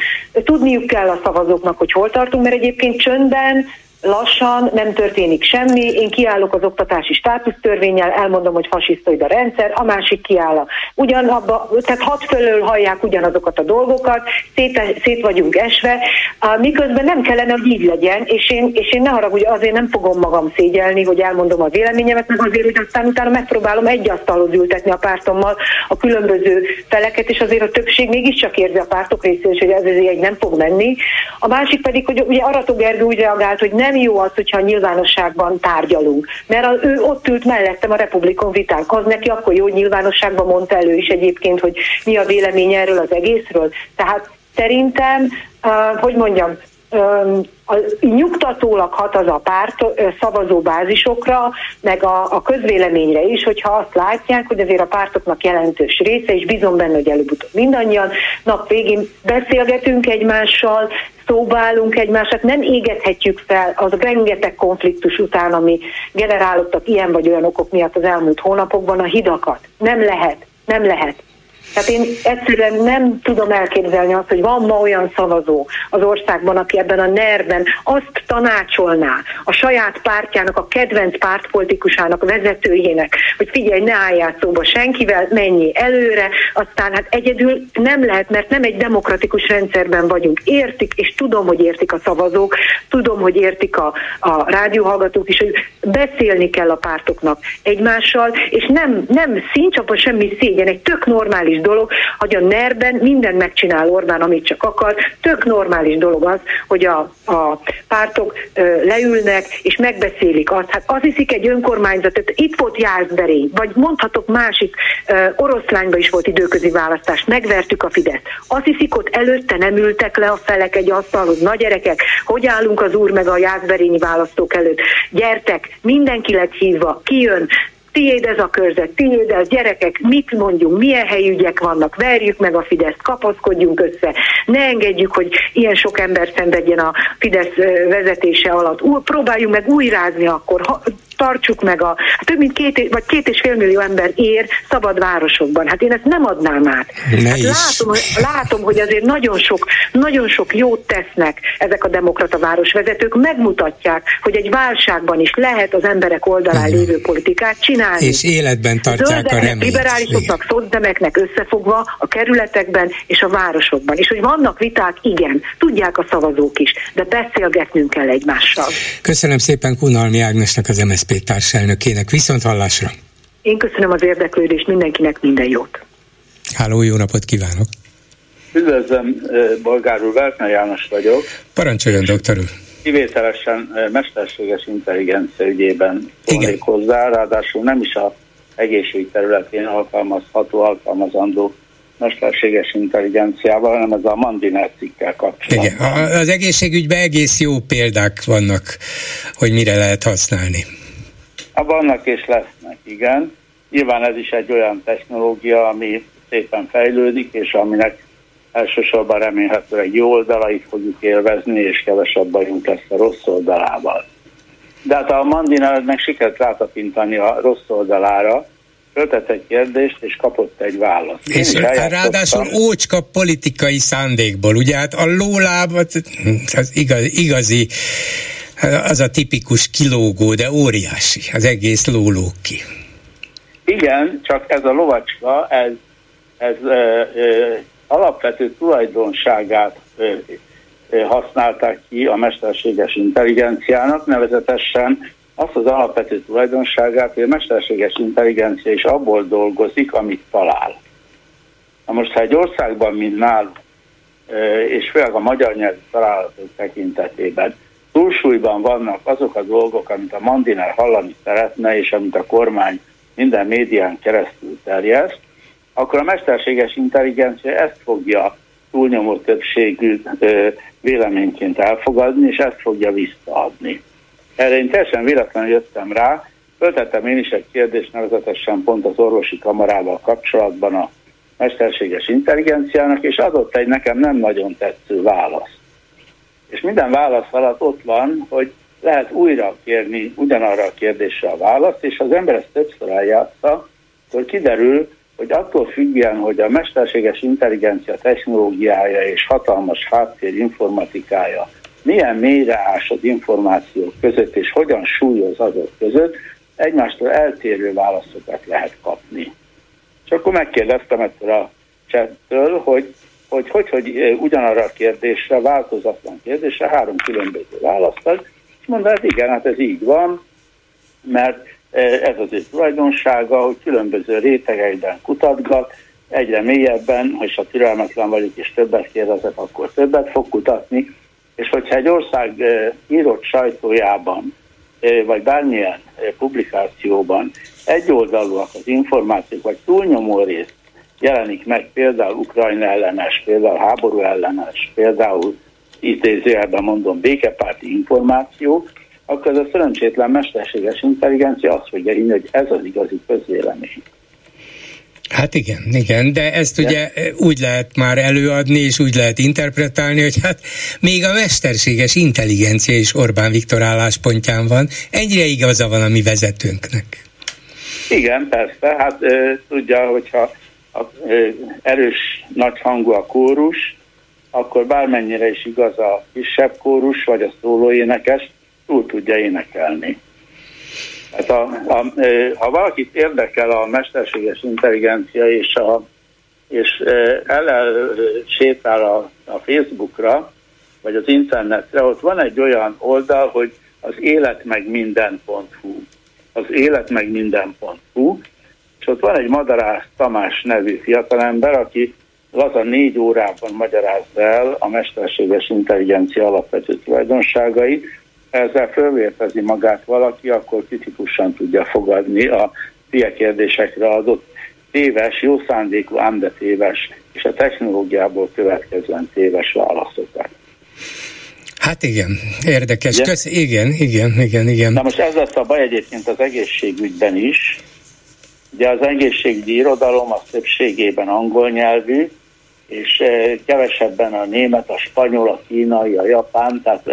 Tudniuk kell a szavazóknak, hogy hol tartunk, mert egyébként csöndben lassan, nem történik semmi, én kiállok az oktatási státusztörvényel, elmondom, hogy fasisztoid a rendszer, a másik kiáll. Ugyanabba, tehát hat fölől hallják ugyanazokat a dolgokat, szét, szét vagyunk esve, miközben nem kellene, hogy így legyen, és én, és én ne haragudj, azért nem fogom magam szégyelni, hogy elmondom a véleményemet, meg azért, hogy aztán utána megpróbálom egy asztalhoz ültetni a pártommal a különböző feleket, és azért a többség mégiscsak érzi a pártok részéről, hogy ez egy nem fog menni. A másik pedig, hogy ugye Arató Gergő úgy reagált, hogy nem nem jó az, hogyha a nyilvánosságban tárgyalunk. Mert az, ő ott ült mellettem a Republikon. Az neki akkor jó nyilvánosságban mondta elő is egyébként, hogy mi a vélemény erről az egészről. Tehát szerintem, uh, hogy mondjam, a, nyugtatólag hat az a párt szavazóbázisokra, meg a, a közvéleményre is, hogyha azt látják, hogy azért a pártoknak jelentős része, és bizony benne, hogy előbb-utóbb mindannyian nap végén beszélgetünk egymással, szóba állunk egymását, nem égethetjük fel az rengeteg konfliktus után, ami generálódtak ilyen vagy olyan okok miatt az elmúlt hónapokban a hidakat. Nem lehet, nem lehet. Tehát én egyszerűen nem tudom elképzelni azt, hogy van ma olyan szavazó az országban, aki ebben a nervben azt tanácsolná a saját pártjának, a kedvenc pártpolitikusának, vezetőjének, hogy figyelj, ne álljál szóba senkivel, mennyi előre, aztán hát egyedül nem lehet, mert nem egy demokratikus rendszerben vagyunk. Értik, és tudom, hogy értik a szavazók, tudom, hogy értik a, a rádióhallgatók is, hogy beszélni kell a pártoknak egymással, és nem, nem színcsapon semmi szégyen, egy tök normális dolog, hogy a nerben minden megcsinál Orbán, amit csak akar. Tök normális dolog az, hogy a, a pártok ö, leülnek és megbeszélik azt. Hát az hiszik egy önkormányzat, tehát itt volt Jászberény, vagy mondhatok másik, ö, oroszlányban is volt időközi választás, megvertük a Fidesz. Azt hiszik, ott előtte nem ültek le a felek egy asztalhoz, nagy gyerekek, hogy állunk az úr meg a Jászberényi választók előtt. Gyertek, mindenki lett hívva, kijön, tiéd ez a körzet, tiéd ez, gyerekek, mit mondjunk, milyen helyügyek vannak, verjük meg a Fideszt, kapaszkodjunk össze, ne engedjük, hogy ilyen sok ember szenvedjen a Fidesz vezetése alatt. Ú, próbáljunk meg újrázni akkor, ha, tartsuk meg a hát több mint két, vagy két és fél millió ember ér szabad városokban. Hát én ezt nem adnám át. Hát látom, látom, hogy azért nagyon sok, nagyon sok jót tesznek ezek a demokrata városvezetők, megmutatják, hogy egy válságban is lehet az emberek oldalán lévő politikát csinálni. És életben tartják a reményt. liberálisoknak, szocdemeknek összefogva a kerületekben és a városokban. És hogy vannak viták, igen, tudják a szavazók is, de beszélgetnünk kell egymással. Köszönöm szépen Kunalmi Ágnesnek, az MSZP társelnökének. Viszont hallásra! Én köszönöm az érdeklődést, mindenkinek minden jót! Háló, jó napot kívánok! Üdvözlöm, Bolgár úr, Vertner János vagyok. Parancsoljon, doktor úr! Kivételesen mesterséges intelligencia ügyében szólnék hozzá, ráadásul nem is a egészségügy területén alkalmazható, alkalmazandó mesterséges intelligenciával, hanem ez a Mandiner cikkel kapcsolatban. Igen, az egészségügyben egész jó példák vannak, hogy mire lehet használni. A vannak és lesznek, igen. Nyilván ez is egy olyan technológia, ami szépen fejlődik, és aminek elsősorban remélhetőleg jó oldalait fogjuk élvezni, és kevesebb bajunk lesz a rossz oldalával. De hát a Mandinernek sikerült rátapintani a rossz oldalára, föltett egy kérdést, és kapott egy választ. Én és ráadásul ócska politikai szándékból, ugye hát a lóláb az igaz, igazi, az a tipikus kilógó, de óriási, az egész lóló ki. Igen, csak ez a lovacska, ez, ez ö, ö, alapvető tulajdonságát ö, ö, használták ki a mesterséges intelligenciának, nevezetesen azt az alapvető tulajdonságát, hogy a mesterséges intelligencia is abból dolgozik, amit talál. Na most, ha egy országban, mint nálunk, és főleg a magyar nyelvű találatok tekintetében túlsúlyban vannak azok a dolgok, amit a Mandiner hallani szeretne, és amit a kormány minden médián keresztül terjeszt, akkor a mesterséges intelligencia ezt fogja túlnyomó többségű véleményként elfogadni, és ezt fogja visszaadni. Erre én teljesen véletlenül jöttem rá, föltettem én is egy kérdést nevezetesen pont az orvosi kamarával kapcsolatban a mesterséges intelligenciának, és adott egy nekem nem nagyon tetsző választ. És minden válasz alatt ott van, hogy lehet újra kérni ugyanarra a kérdésre a választ, és az ember ezt többször eljátsza, akkor kiderül, hogy attól függően, hogy a mesterséges intelligencia technológiája és hatalmas háttér informatikája milyen mélyre ás az információk között, és hogyan súlyoz azok között, egymástól eltérő válaszokat lehet kapni. És akkor megkérdeztem ettől a csettől, hogy hogy, hogy, hogy ugyanarra a kérdésre, változatlan kérdésre három különböző választ ad, és mondta, hát igen, hát ez így van, mert ez az ő tulajdonsága, hogy különböző rétegeiben kutatgat, egyre mélyebben, és ha türelmetlen vagyok és többet kérdezek, akkor többet fog kutatni, és hogyha egy ország írott sajtójában, vagy bármilyen publikációban egyoldalúak az információk, vagy túlnyomó részt jelenik meg például Ukrajna ellenes, például háború ellenes, például idézőjelben mondom békepárti információ, akkor ez a szerencsétlen mesterséges intelligencia azt fogja hinni, hogy ez az igazi közvélemény. Hát igen, igen, de ezt ugye úgy lehet már előadni, és úgy lehet interpretálni, hogy hát még a mesterséges intelligencia is Orbán Viktor álláspontján van. Ennyire igaza van a mi vezetőnknek. Igen, persze. Hát e, tudja, hogyha a, erős, nagy hangú a kórus, akkor bármennyire is igaz a kisebb kórus, vagy a szólóénekes, túl tudja énekelni. Hát a, a, ha valakit érdekel a mesterséges intelligencia, és, a, és el sétál a, a Facebookra, vagy az internetre, ott van egy olyan oldal, hogy az élet meg minden.hu. Az élet meg minden.hu, és ott van egy Madarász Tamás nevű fiatalember, aki laza négy órában magyarázza el a mesterséges intelligencia alapvető tulajdonságait, ezzel fölvértezi magát valaki, akkor kritikusan tudja fogadni a ilyen kérdésekre adott téves, jó szándékú, ám de téves, és a technológiából következően téves válaszokat. Hát igen, érdekes. Igen? Kösz, igen, igen, igen, igen. Na most ez lesz a baj egyébként az egészségügyben is. Ugye az egészségügyi irodalom az többségében angol nyelvű, és kevesebben a német, a spanyol, a kínai, a japán, tehát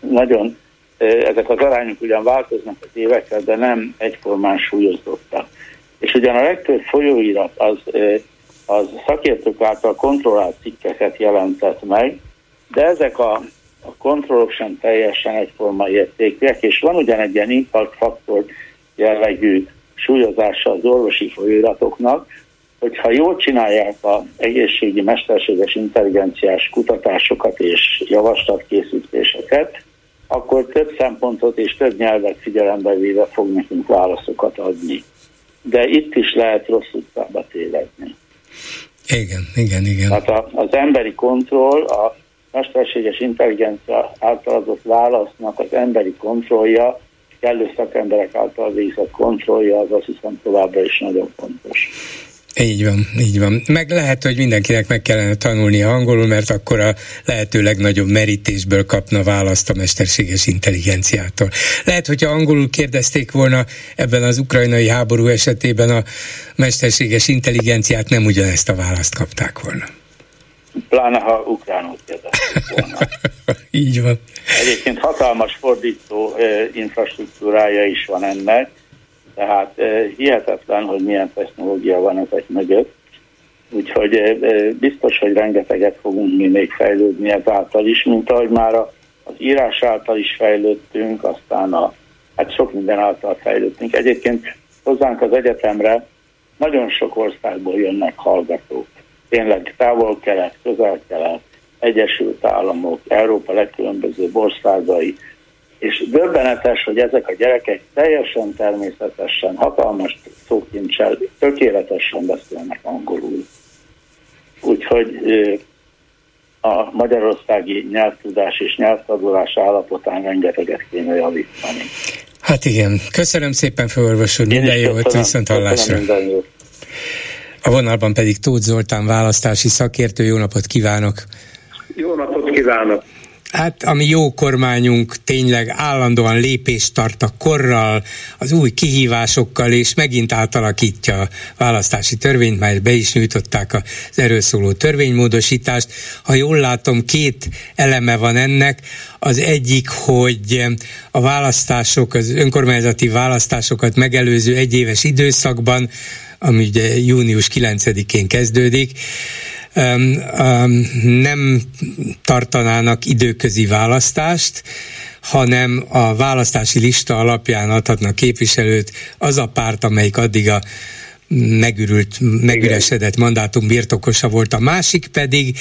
nagyon ezek az arányok ugyan változnak az évekkel, de nem egyformán súlyozottak. És ugyan a legtöbb folyóirat az, az szakértők által kontrollált cikkeket jelentett meg, de ezek a, a kontrollok sem teljesen egyforma értékűek, és van ugyan egy ilyen impact faktor jellegű súlyozása az orvosi folyóiratoknak, hogyha jól csinálják az egészségi mesterséges intelligenciás kutatásokat és javaslatkészítéseket, akkor több szempontot és több nyelvet figyelembe véve fog nekünk válaszokat adni. De itt is lehet rossz utcába tévedni. Igen, igen, igen. Tehát az emberi kontroll, a mesterséges intelligencia által adott válasznak az emberi kontrollja, kellő szakemberek által végzett kontrollja, az azt hiszem továbbra is nagyon fontos. Így van, így van. Meg lehet, hogy mindenkinek meg kellene tanulni angolul, mert akkor a lehető legnagyobb merítésből kapna választ a mesterséges intelligenciától. Lehet, hogyha angolul kérdezték volna ebben az ukrajnai háború esetében a mesterséges intelligenciát, nem ugyanezt a választ kapták volna. Pláne, ha ukránul kérdezték volna. így van. Egyébként hatalmas fordító infrastruktúrája is van ennek, tehát hihetetlen, hogy milyen technológia van ezek mögött. Úgyhogy biztos, hogy rengeteget fogunk mi még fejlődni ezáltal is, mint ahogy már az írás által is fejlődtünk, aztán a, hát sok minden által fejlődtünk. Egyébként hozzánk az egyetemre nagyon sok országból jönnek hallgatók. Tényleg távol-kelet, közel-kelet, Egyesült Államok, Európa legkülönbözőbb országai, és döbbenetes, hogy ezek a gyerekek teljesen természetesen, hatalmas szókincsel, tökéletesen beszélnek angolul. Úgyhogy a magyarországi nyelvtudás és nyelvtadulás állapotán rengeteget kéne javítani. Hát igen, köszönöm szépen főorvos úr, minden jót, viszont hallásra. A vonalban pedig Tóth Zoltán választási szakértő, jó napot kívánok! Jó napot kívánok! Hát, ami jó kormányunk tényleg állandóan lépést tart a korral, az új kihívásokkal, és megint átalakítja a választási törvényt, már be is nyújtották az erről szóló törvénymódosítást. Ha jól látom, két eleme van ennek. Az egyik, hogy a választások, az önkormányzati választásokat megelőző egyéves időszakban, ami ugye június 9-én kezdődik, nem tartanának időközi választást, hanem a választási lista alapján adhatnak képviselőt az a párt, amelyik addig a megürült, megüresedett mandátum birtokosa volt. A másik pedig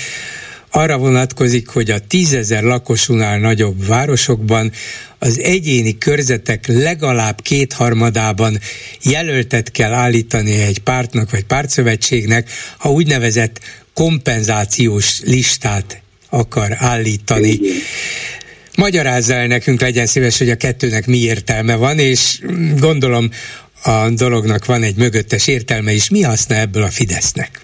arra vonatkozik, hogy a tízezer lakosúnál nagyobb városokban az egyéni körzetek legalább kétharmadában jelöltet kell állítani egy pártnak vagy pártszövetségnek, ha úgynevezett kompenzációs listát akar állítani. Magyarázza el nekünk, legyen szíves, hogy a kettőnek mi értelme van, és gondolom a dolognak van egy mögöttes értelme is. Mi haszna ebből a Fidesznek?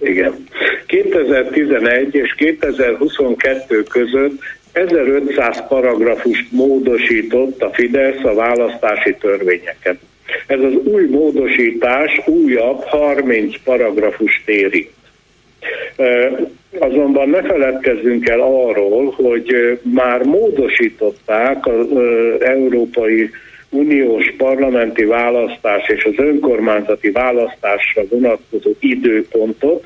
Igen. 2011 és 2022 között 1500 paragrafust módosított a Fidesz a választási törvényeket. Ez az új módosítás újabb 30 paragrafust érint. Azonban ne feledkezzünk el arról, hogy már módosították az Európai Uniós parlamenti választás és az önkormányzati választásra vonatkozó időpontot,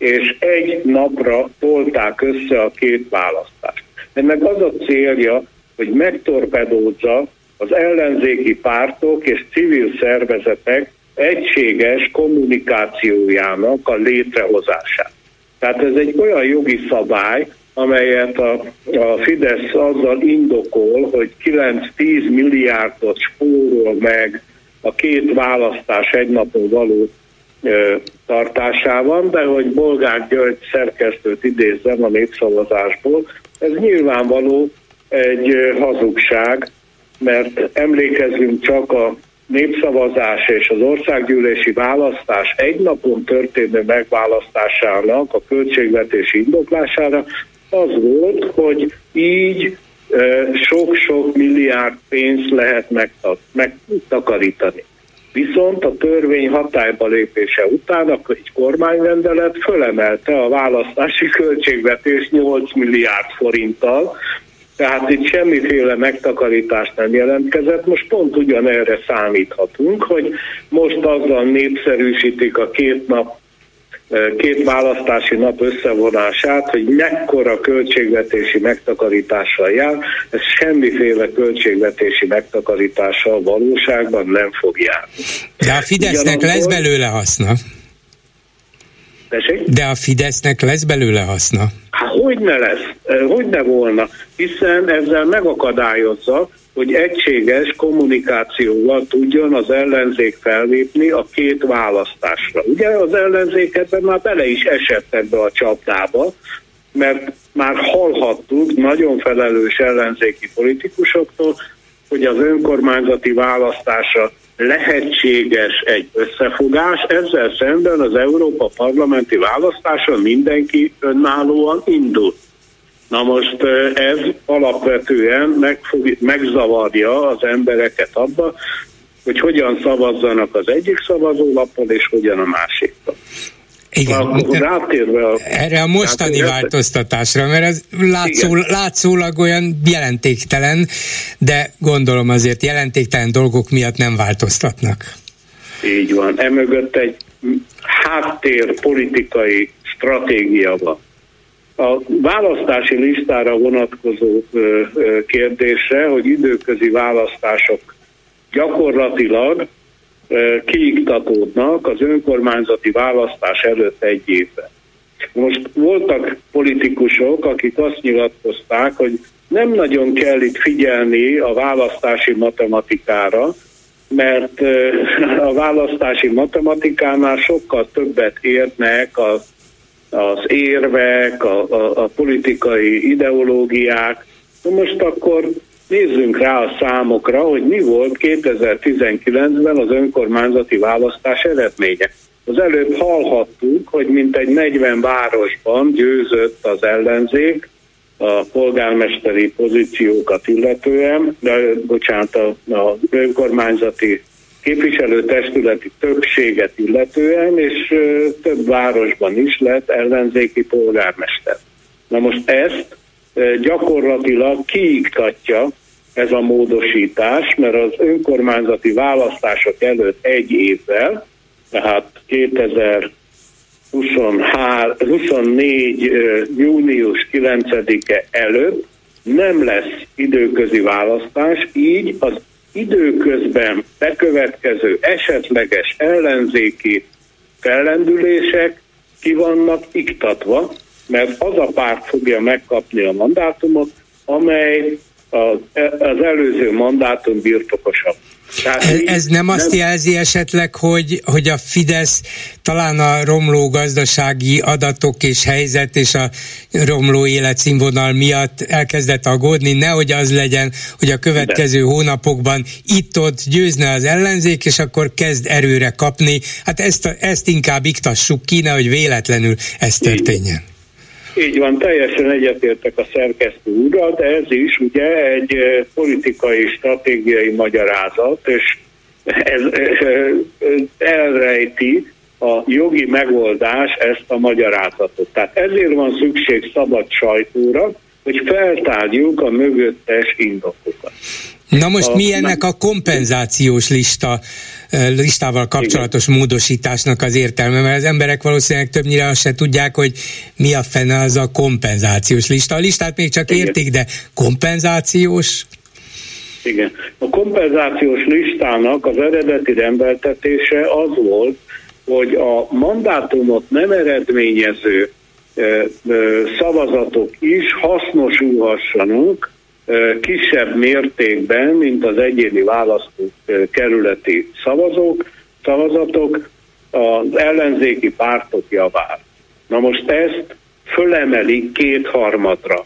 és egy napra tolták össze a két választást. Ennek az a célja, hogy megtorpedózza az ellenzéki pártok és civil szervezetek egységes kommunikációjának a létrehozását. Tehát ez egy olyan jogi szabály, amelyet a, a Fidesz azzal indokol, hogy 9-10 milliárdot spórol meg a két választás egy napon való tartásában, de hogy Bolgár György szerkesztőt idézzem a népszavazásból, ez nyilvánvaló egy hazugság, mert emlékezzünk csak a népszavazás és az országgyűlési választás egy napon történő megválasztásának a költségvetési indoklására az volt, hogy így sok-sok milliárd pénzt lehet megtakarítani. Viszont a törvény hatályba lépése után egy kormányrendelet fölemelte a választási költségvetés 8 milliárd forinttal, tehát itt semmiféle megtakarítás nem jelentkezett. Most pont ugyanerre számíthatunk, hogy most azzal népszerűsítik a két nap két választási nap összevonását, hogy mekkora költségvetési megtakarítással jár, ez semmiféle költségvetési megtakarítással valóságban nem fog járni. De a Fidesznek Ugyanakkor... lesz belőle haszna. Tessék? De a Fidesznek lesz belőle haszna. Hát hogy ne lesz, hogy ne volna, hiszen ezzel megakadályozza, hogy egységes kommunikációval tudjon az ellenzék fellépni a két választásra. Ugye az ellenzék ebben már bele is esett ebbe a csapdába, mert már hallhattuk nagyon felelős ellenzéki politikusoktól, hogy az önkormányzati választása lehetséges egy összefogás, ezzel szemben az Európa parlamenti választáson mindenki önállóan indul. Na most ez alapvetően megfog, megzavarja az embereket abba, hogy hogyan szavazzanak az egyik szavazólapon, és hogyan a másikon. Igen. A, Erre a mostani rátérve, változtatásra, mert ez látszó, látszólag olyan jelentéktelen, de gondolom azért jelentéktelen dolgok miatt nem változtatnak. Így van. Emögött egy háttér politikai stratégia van. A választási listára vonatkozó kérdésre, hogy időközi választások gyakorlatilag kiiktatódnak az önkormányzati választás előtt egy évben. Most voltak politikusok, akik azt nyilatkozták, hogy nem nagyon kell itt figyelni a választási matematikára, mert a választási matematikánál sokkal többet érnek az, az érvek, a, a, a politikai ideológiák. Most akkor Nézzünk rá a számokra, hogy mi volt 2019-ben az önkormányzati választás eredménye. Az előbb hallhattuk, hogy mintegy 40 városban győzött az ellenzék a polgármesteri pozíciókat illetően, de bocsánat, a, a önkormányzati képviselőtestületi többséget illetően, és több városban is lett ellenzéki polgármester. Na most ezt gyakorlatilag kiiktatja ez a módosítás, mert az önkormányzati választások előtt egy évvel, tehát 2024. június 9-e előtt nem lesz időközi választás, így az időközben bekövetkező esetleges ellenzéki fellendülések ki vannak iktatva, mert az a párt fogja megkapni a mandátumot, amely az, előző mandátum birtokosabb. Tehát ez, ez nem azt jelzi esetleg, hogy, hogy a Fidesz talán a romló gazdasági adatok és helyzet és a romló életszínvonal miatt elkezdett aggódni, nehogy az legyen, hogy a következő De. hónapokban itt-ott győzne az ellenzék, és akkor kezd erőre kapni. Hát ezt, ezt inkább iktassuk ki, nehogy véletlenül ez történjen. Így van, teljesen egyetértek a szerkesztő úrral, de ez is ugye egy politikai, stratégiai magyarázat, és ez, elrejti a jogi megoldás ezt a magyarázatot. Tehát ezért van szükség szabad sajtóra, hogy feltárjuk a mögöttes indokokat. Na most a, mi ennek a kompenzációs lista listával kapcsolatos Igen. módosításnak az értelme, mert az emberek valószínűleg többnyire azt se tudják, hogy mi a fene az a kompenzációs lista. A listát még csak Igen. értik, de kompenzációs? Igen. A kompenzációs listának az eredeti rendeltetése az volt, hogy a mandátumot nem eredményező szavazatok is hasznosulhassanak kisebb mértékben, mint az egyéni választókerületi szavazók, szavazatok az ellenzéki pártok javára. Na most ezt fölemeli kétharmadra.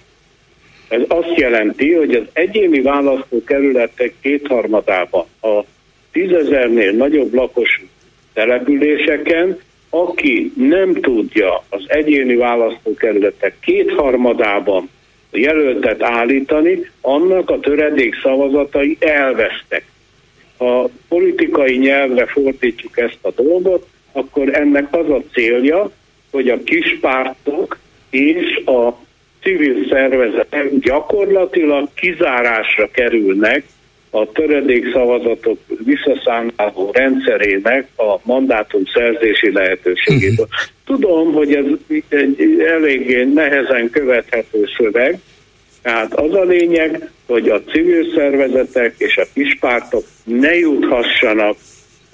Ez azt jelenti, hogy az egyéni választókerületek kétharmadában a tízezernél nagyobb lakosú településeken, aki nem tudja az egyéni választókerületek kétharmadában jelöltet állítani, annak a töredék szavazatai elvesztek. Ha politikai nyelvre fordítjuk ezt a dolgot, akkor ennek az a célja, hogy a kispártok és a civil szervezetek gyakorlatilag kizárásra kerülnek a töredék szavazatok visszaszámláló rendszerének a mandátum szerzési lehetőségéből. Uh-huh. Tudom, hogy ez egy eléggé nehezen követhető szöveg, tehát az a lényeg, hogy a civil szervezetek és a kispártok ne juthassanak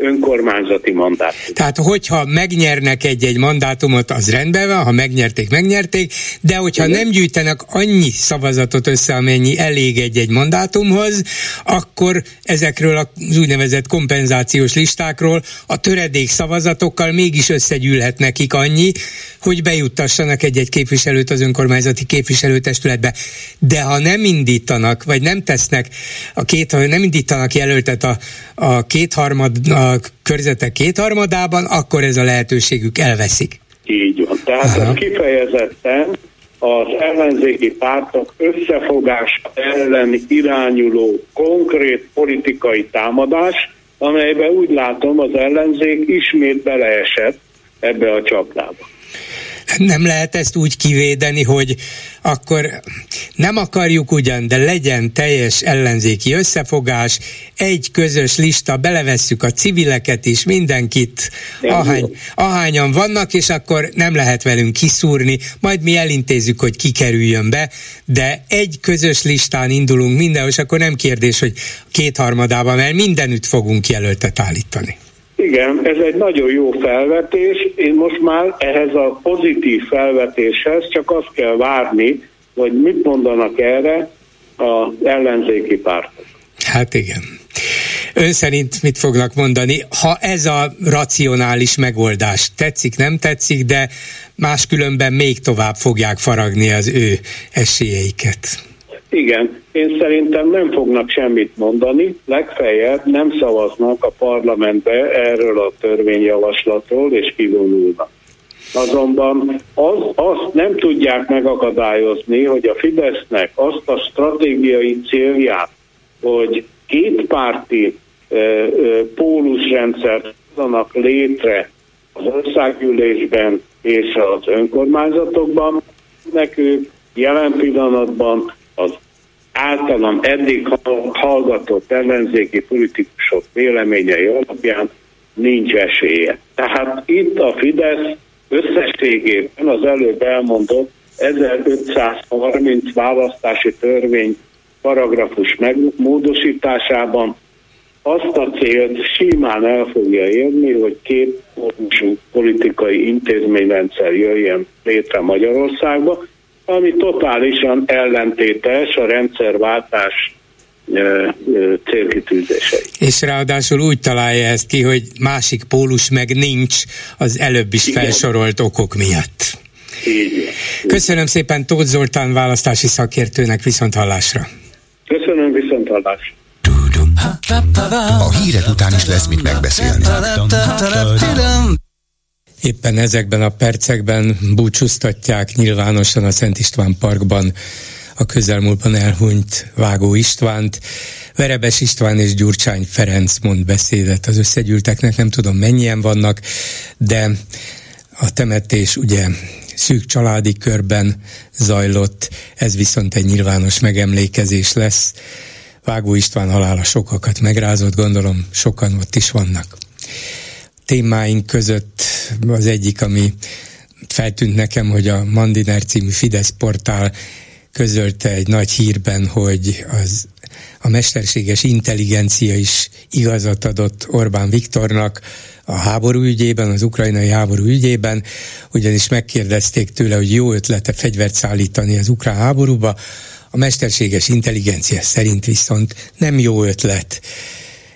önkormányzati mandátum. Tehát, hogyha megnyernek egy-egy mandátumot, az rendben van, ha megnyerték, megnyerték, de hogyha Igen. nem gyűjtenek annyi szavazatot össze, amennyi elég egy-egy mandátumhoz, akkor ezekről az úgynevezett kompenzációs listákról a töredék szavazatokkal mégis összegyűlhet nekik annyi, hogy bejuttassanak egy-egy képviselőt az önkormányzati képviselőtestületbe. De ha nem indítanak, vagy nem tesznek a két, nem indítanak jelöltet a, a kétharmad, a körzetek kétharmadában, akkor ez a lehetőségük elveszik. Így van. Tehát Aha. ez kifejezetten az ellenzéki pártok összefogás ellen irányuló konkrét politikai támadás, amelyben úgy látom az ellenzék ismét beleesett ebbe a csapdába nem lehet ezt úgy kivédeni, hogy akkor nem akarjuk ugyan, de legyen teljes ellenzéki összefogás, egy közös lista, belevesszük a civileket is, mindenkit, ahány, ahányan vannak, és akkor nem lehet velünk kiszúrni, majd mi elintézzük, hogy kikerüljön be, de egy közös listán indulunk mindenhol, és akkor nem kérdés, hogy kétharmadában, mert mindenütt fogunk jelöltet állítani. Igen, ez egy nagyon jó felvetés. Én most már ehhez a pozitív felvetéshez csak azt kell várni, hogy mit mondanak erre az ellenzéki pártok. Hát igen. Ön szerint mit fognak mondani, ha ez a racionális megoldás tetszik, nem tetszik, de máskülönben még tovább fogják faragni az ő esélyeiket? Igen, én szerintem nem fognak semmit mondani, legfeljebb nem szavaznak a parlamentbe erről a törvényjavaslatról, és kivonulnak. Azonban az, azt nem tudják megakadályozni, hogy a Fidesznek azt a stratégiai célját, hogy kétpárti e, e, pólusrendszert hozzanak létre az országgyűlésben és az önkormányzatokban, nekük jelen pillanatban az általam eddig hallgatott ellenzéki politikusok véleményei alapján nincs esélye. Tehát itt a Fidesz összességében az előbb elmondott 1530 választási törvény paragrafus megmódosításában azt a célt simán el fogja érni, hogy két politikai intézményrendszer jöjjön létre Magyarországba, ami totálisan ellentétes a rendszerváltás célkitűzései. És ráadásul úgy találja ezt ki, hogy másik pólus meg nincs az előbb is Igen. felsorolt okok miatt. Így. Köszönöm szépen Tóth Zoltán választási szakértőnek viszont hallásra. Köszönöm viszont hallásra. A hírek után is lesz mit megbeszélni. Éppen ezekben a percekben búcsúztatják nyilvánosan a Szent István Parkban a közelmúltban elhunyt Vágó Istvánt. Verebes István és Gyurcsány Ferenc mond beszédet az összegyűlteknek, nem tudom mennyien vannak, de a temetés ugye szűk családi körben zajlott, ez viszont egy nyilvános megemlékezés lesz. Vágó István halála sokakat megrázott, gondolom sokan ott is vannak témáink között az egyik, ami feltűnt nekem, hogy a Mandiner című Fidesz portál közölte egy nagy hírben, hogy az a mesterséges intelligencia is igazat adott Orbán Viktornak a háború ügyében, az ukrajnai háború ügyében, ugyanis megkérdezték tőle, hogy jó ötlete fegyvert szállítani az ukrán háborúba, a mesterséges intelligencia szerint viszont nem jó ötlet.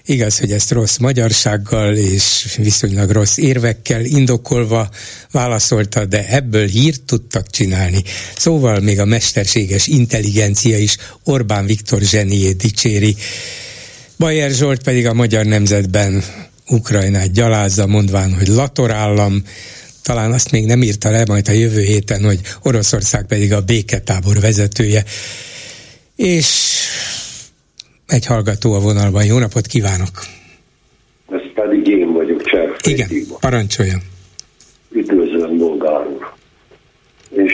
Igaz, hogy ezt rossz magyarsággal és viszonylag rossz érvekkel indokolva válaszolta, de ebből hírt tudtak csinálni. Szóval még a mesterséges intelligencia is Orbán Viktor zseniét dicséri. Bajer Zsolt pedig a Magyar Nemzetben Ukrajnát gyalázza, mondván, hogy latorállam, talán azt még nem írta le majd a jövő héten, hogy Oroszország pedig a béketábor vezetője. És egy hallgató a vonalban. Jó napot kívánok! Ez pedig én vagyok, Cserf. Igen, parancsoljon. Üdvözlöm, Bolgár úr. És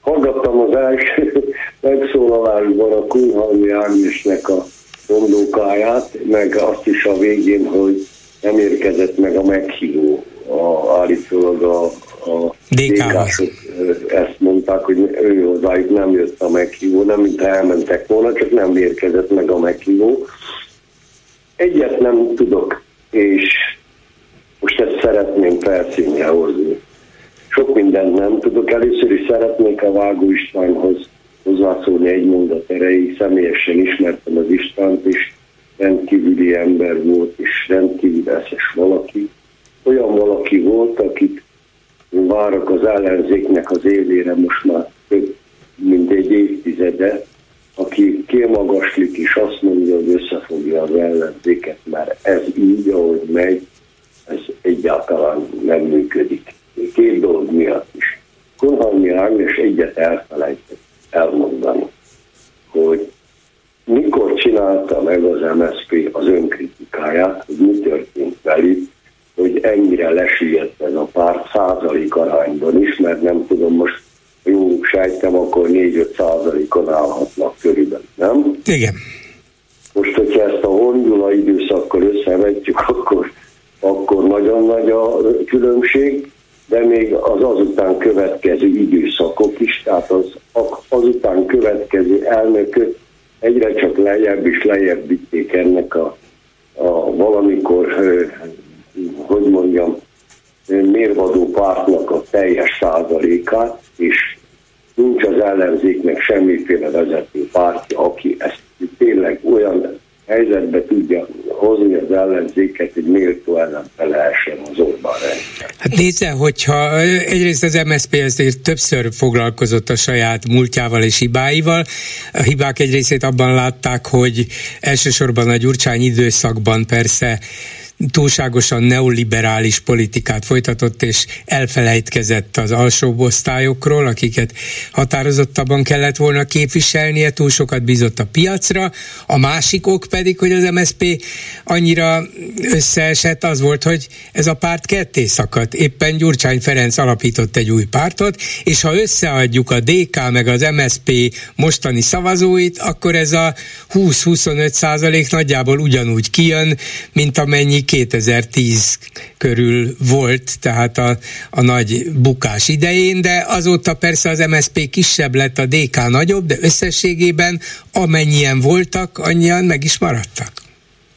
hallgattam az első megszólalásban a Kunhalmi Ágnesnek a mondókáját, meg azt is a végén, hogy nem érkezett meg a meghívó, a, állítólag a, a DK-sok ezt mondták, hogy ő hozzájuk nem jött a meghívó, nem mint elmentek volna, csak nem érkezett meg a meghívó. Egyet nem tudok, és most ezt szeretném felszínre hozni. Sok mindent nem tudok. Először is szeretnék a Vágó Istvánhoz hozzászólni egy mondat erejéig. Személyesen ismertem az Istvánt, és rendkívüli ember volt, és rendkívül eszes valaki. Olyan valaki volt, akit várok az ellenzéknek az élére most már több mint egy évtizede, aki kimagaslik és azt mondja, hogy összefogja az ellenzéket, mert ez így, ahogy megy, ez egyáltalán nem működik. Két dolog miatt is. Konhalmi Ágnes egyet elfelejtett elmondani, hogy mikor csinálta meg az MSZP az önkritikáját, hogy mi történt velük, hogy ennyire lesüllyedt ez a párt százalék arányban is, mert nem tudom, most jó sejtem, akkor 4-5 százalékon állhatnak körülbelül, nem? Igen. Most, hogyha ezt a hongyula időszakkal összevetjük, akkor, akkor nagyon nagy a különbség, de még az azután következő időszakok is, tehát az azután következő elnökök egyre csak lejjebb és lejjebb vitték ennek a, a valamikor hogy mondjam, mérvadó pártnak a teljes százalékát, és nincs az ellenzéknek semmiféle vezető pártja, aki ezt tényleg olyan helyzetbe tudja hozni az ellenzéket, hogy méltó ellenfe lehessen az Orbán. Hát nézze, hogyha egyrészt az MSZP azért többször foglalkozott a saját múltjával és hibáival. A hibák egy részét abban látták, hogy elsősorban a Gyurcsány időszakban persze túlságosan neoliberális politikát folytatott, és elfelejtkezett az alsó osztályokról, akiket határozottabban kellett volna képviselnie, túl sokat bízott a piacra. A másik ok pedig, hogy az MSP annyira összeesett, az volt, hogy ez a párt ketté szakadt. Éppen Gyurcsány Ferenc alapított egy új pártot, és ha összeadjuk a DK meg az MSP mostani szavazóit, akkor ez a 20-25 százalék nagyjából ugyanúgy kijön, mint amennyi 2010 körül volt, tehát a, a nagy bukás idején, de azóta persze az MSP kisebb lett, a DK nagyobb, de összességében amennyien voltak, annyian meg is maradtak.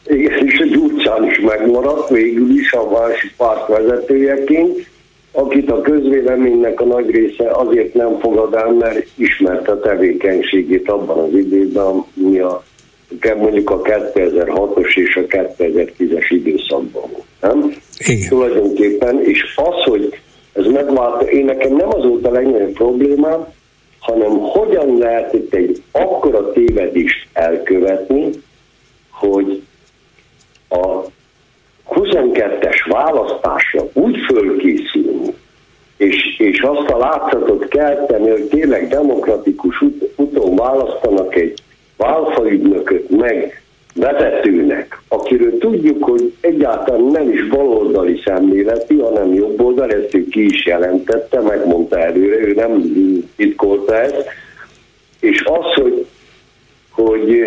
Igen, és a Gyurcsán is megmaradt, végül is a másik párt vezetőjeként, akit a közvéleménynek a nagy része azért nem fogad el, mert ismerte a tevékenységét abban az időben, mi a mondjuk a 2006-os és a 2010-es időszakban volt, nem? Igen. Tulajdonképpen, és az, hogy ez megvált, én nekem nem az volt a legnagyobb problémám, hanem hogyan lehet itt egy akkora tévedést elkövetni, hogy a 22-es választásra úgy fölkészülni, és, és azt a látszatot kelteni, hogy tényleg demokratikus ut- úton választanak egy válfaügynököt meg vezetőnek, akiről tudjuk, hogy egyáltalán nem is baloldali szemléleti, hanem jobboldali, ezt ő ki is jelentette, megmondta előre, ő nem titkolta ezt, és az, hogy, hogy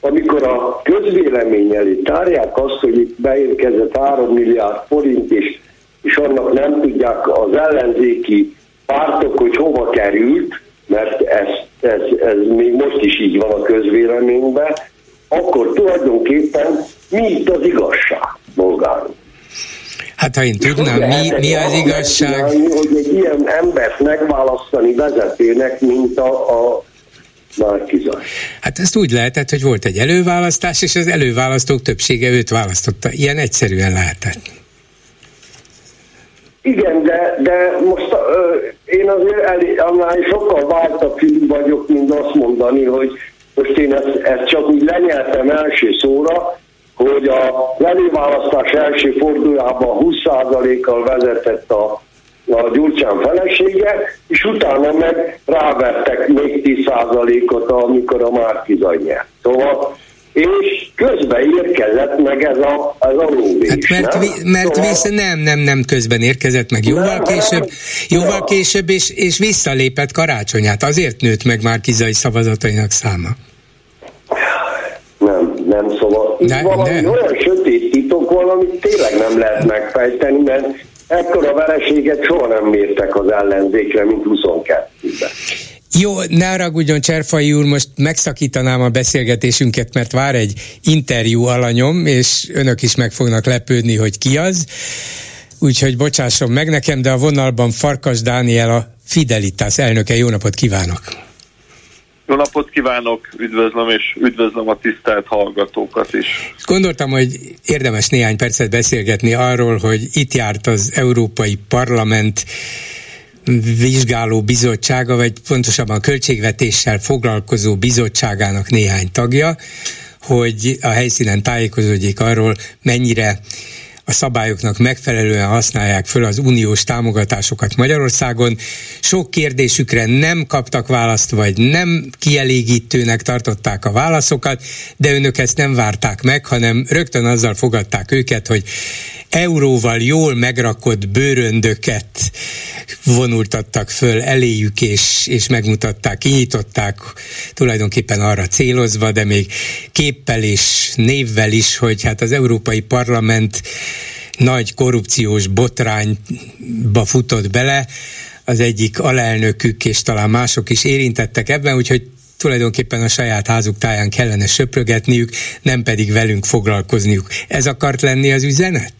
amikor a közvélemény elé tárják azt, hogy itt beérkezett 3 milliárd forint, és, és annak nem tudják az ellenzéki pártok, hogy hova került, mert ez, ez, ez még most is így van a közvéleményben, akkor tulajdonképpen mi itt az igazság, bolgárok? Hát ha én tudnám, mi, mi az igazság? Hogy egy ilyen embert megválasztani vezetőnek, mint a, a. Hát ezt úgy lehetett, hogy volt egy előválasztás, és az előválasztók többsége őt választotta. Ilyen egyszerűen lehetett. Igen, de, de most én azért elég, annál sokkal váltabb vagyok, mint azt mondani, hogy most én ezt, ezt csak úgy lenyeltem első szóra, hogy a előválasztás első fordulójában 20%-kal vezetett a, a Gyurcsán felesége, és utána meg rávettek még 10%-ot, amikor a Márkizaj nyert. Szóval és közben érkezett meg ez a, ez a lóvés. Hát mert, nem? Vi, mert szóval... visz, nem, nem, nem közben érkezett meg, jóval nem, később, nem, jóval később, és, és visszalépett karácsonyát, azért nőtt meg már Kizai szavazatainak száma. Nem, nem, szóval itt valami de. olyan sötét titok valamit tényleg nem lehet megfejteni, mert ekkora vereséget soha nem mértek az ellenzékre, mint 22-ben. Jó, ne haragudjon Cserfai úr, most megszakítanám a beszélgetésünket, mert vár egy interjú alanyom, és önök is meg fognak lepődni, hogy ki az. Úgyhogy bocsásson meg nekem, de a vonalban Farkas Dániel a Fidelitas elnöke. Jó napot kívánok! Jó napot kívánok, üdvözlöm, és üdvözlöm a tisztelt hallgatókat is. Gondoltam, hogy érdemes néhány percet beszélgetni arról, hogy itt járt az Európai Parlament vizsgáló bizottsága, vagy pontosabban a költségvetéssel foglalkozó bizottságának néhány tagja, hogy a helyszínen tájékozódjék arról, mennyire a szabályoknak megfelelően használják föl az uniós támogatásokat Magyarországon. Sok kérdésükre nem kaptak választ, vagy nem kielégítőnek tartották a válaszokat, de önök ezt nem várták meg, hanem rögtön azzal fogadták őket, hogy euróval jól megrakott bőröndöket vonultattak föl eléjük, és, és megmutatták, kinyitották tulajdonképpen arra célozva, de még képpel és névvel is, hogy hát az Európai Parlament nagy korrupciós botrányba futott bele, az egyik alelnökük, és talán mások is érintettek ebben, úgyhogy tulajdonképpen a saját házuk táján kellene söprögetniük, nem pedig velünk foglalkozniuk. Ez akart lenni az üzenet?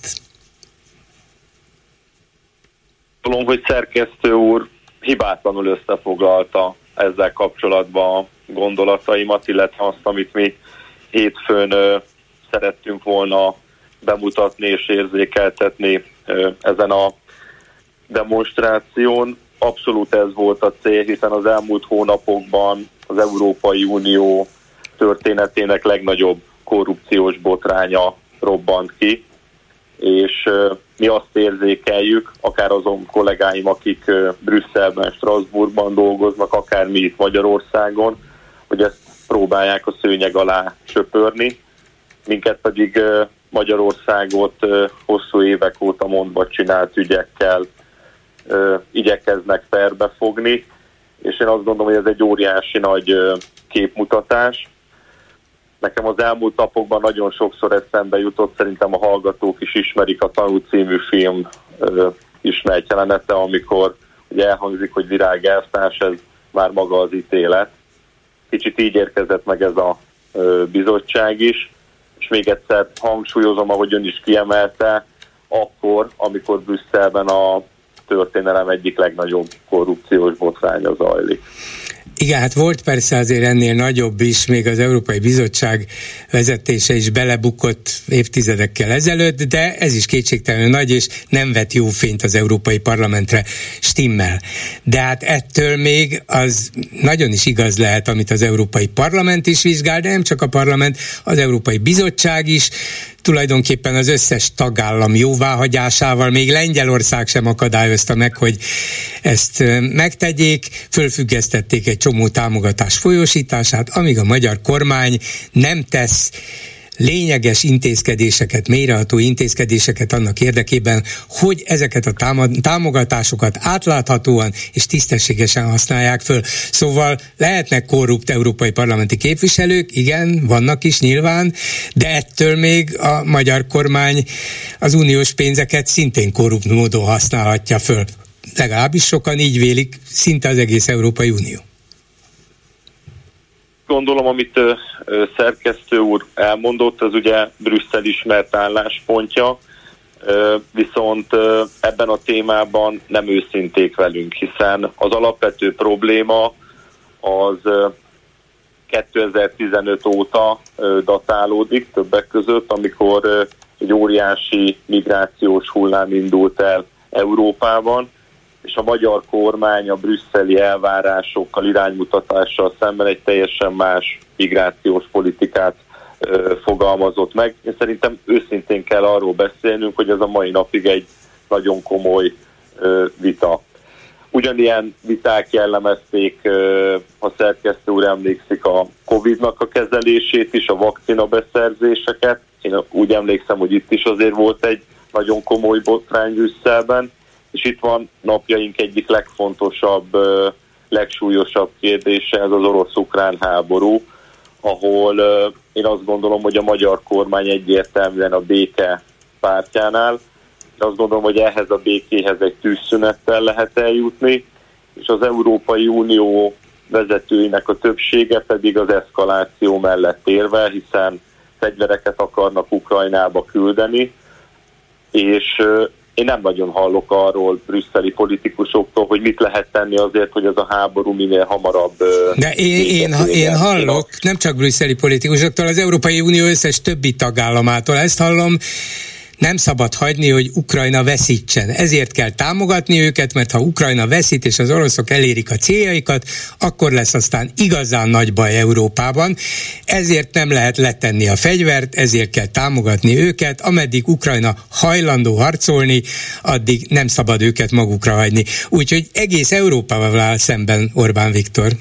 Tudom, hogy szerkesztő úr hibátlanul összefoglalta ezzel kapcsolatban a gondolataimat, illetve azt, amit mi hétfőn szerettünk volna bemutatni és érzékeltetni ezen a demonstráción. Abszolút ez volt a cél, hiszen az elmúlt hónapokban az Európai Unió történetének legnagyobb korrupciós botránya robbant ki, és mi azt érzékeljük, akár azon kollégáim, akik Brüsszelben, Strasbourgban dolgoznak, akár mi itt Magyarországon, hogy ezt próbálják a szőnyeg alá söpörni, minket pedig Magyarországot hosszú évek óta mondva csinált ügyekkel igyekeznek perbefogni, és én azt gondolom, hogy ez egy óriási nagy képmutatás. Nekem az elmúlt napokban nagyon sokszor eszembe jutott, szerintem a hallgatók is ismerik a Tanú című film ismert jelenete, amikor ugye elhangzik, hogy virág elvtárs, ez már maga az ítélet. Kicsit így érkezett meg ez a bizottság is, és még egyszer hangsúlyozom, ahogy ön is kiemelte, akkor, amikor Brüsszelben a történelem egyik legnagyobb korrupciós botránya zajlik. Igen, hát volt persze azért ennél nagyobb is, még az Európai Bizottság vezetése is belebukott évtizedekkel ezelőtt, de ez is kétségtelenül nagy, és nem vet jó fényt az Európai Parlamentre stimmel. De hát ettől még az nagyon is igaz lehet, amit az Európai Parlament is vizsgál, de nem csak a parlament, az Európai Bizottság is, tulajdonképpen az összes tagállam jóváhagyásával, még Lengyelország sem akadályozta meg, hogy ezt megtegyék, fölfüggesztették egy csomó támogatás folyósítását, amíg a magyar kormány nem tesz lényeges intézkedéseket, mélyreható intézkedéseket annak érdekében, hogy ezeket a támogatásokat átláthatóan és tisztességesen használják föl. Szóval lehetnek korrupt európai parlamenti képviselők, igen, vannak is nyilván, de ettől még a magyar kormány az uniós pénzeket szintén korrupt módon használhatja föl. Legalábbis sokan így vélik, szinte az egész Európai Unió gondolom, amit szerkesztő úr elmondott, az ugye Brüsszel ismert álláspontja, viszont ebben a témában nem őszinték velünk, hiszen az alapvető probléma az ö, 2015 óta datálódik többek között, amikor egy óriási migrációs hullám indult el Európában, és a magyar kormány a brüsszeli elvárásokkal, iránymutatással szemben egy teljesen más migrációs politikát ö, fogalmazott meg. Én szerintem őszintén kell arról beszélnünk, hogy ez a mai napig egy nagyon komoly ö, vita. Ugyanilyen viták jellemezték, ö, ha szerkesztő úr emlékszik, a Covid-nak a kezelését is, a vakcina beszerzéseket. Én úgy emlékszem, hogy itt is azért volt egy nagyon komoly botrány Brüsszelben, és itt van napjaink egyik legfontosabb, legsúlyosabb kérdése, ez az orosz-ukrán háború, ahol én azt gondolom, hogy a magyar kormány egyértelműen a béke pártjánál. Én azt gondolom, hogy ehhez a békéhez egy tűzszünettel lehet eljutni, és az Európai Unió vezetőinek a többsége pedig az eszkaláció mellett érve, hiszen fegyvereket akarnak Ukrajnába küldeni, és én nem nagyon hallok arról brüsszeli politikusoktól, hogy mit lehet tenni azért, hogy ez a háború minél hamarabb... De én, én, én hallok, nem csak brüsszeli politikusoktól, az Európai Unió összes többi tagállamától. Ezt hallom, nem szabad hagyni, hogy Ukrajna veszítsen. Ezért kell támogatni őket, mert ha Ukrajna veszít és az oroszok elérik a céljaikat, akkor lesz aztán igazán nagy baj Európában. Ezért nem lehet letenni a fegyvert, ezért kell támogatni őket. Ameddig Ukrajna hajlandó harcolni, addig nem szabad őket magukra hagyni. Úgyhogy egész Európával áll szemben Orbán Viktor.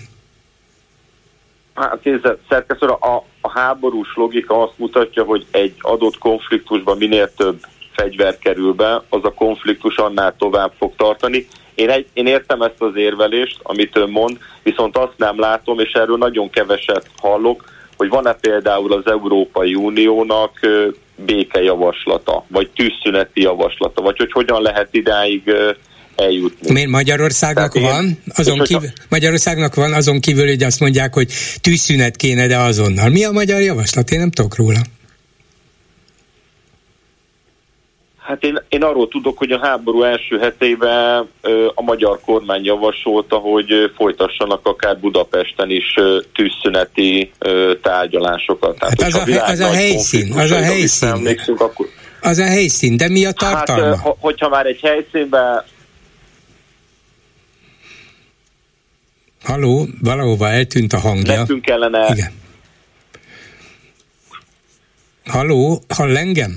Hát kézzel, szerkesztő, a, a háborús logika azt mutatja, hogy egy adott konfliktusban minél több fegyver kerül be, az a konfliktus annál tovább fog tartani. Én, egy, én értem ezt az érvelést, amit ön mond, viszont azt nem látom, és erről nagyon keveset hallok, hogy van-e például az Európai Uniónak békejavaslata, vagy tűzszüneti javaslata, vagy hogy hogyan lehet idáig eljutni. Miért Magyarországnak Tehát van? Én, azon kívül, a... Magyarországnak van azon kívül, hogy azt mondják, hogy tűzszünet kéne, de azonnal. Mi a magyar javaslat? Én nem tudok róla. Hát én, én arról tudok, hogy a háború első hetében a magyar kormány javasolta, hogy folytassanak akár Budapesten is tűzszüneti tárgyalásokat. Tehát, hát az, a, az a helyszín, az a helyszín. Akkor... Az a helyszín, de mi a tartalma? Hát, hogyha már egy helyszínben Haló, valahova eltűnt a hangja. Nekünk kellene... Igen. Haló, hall engem?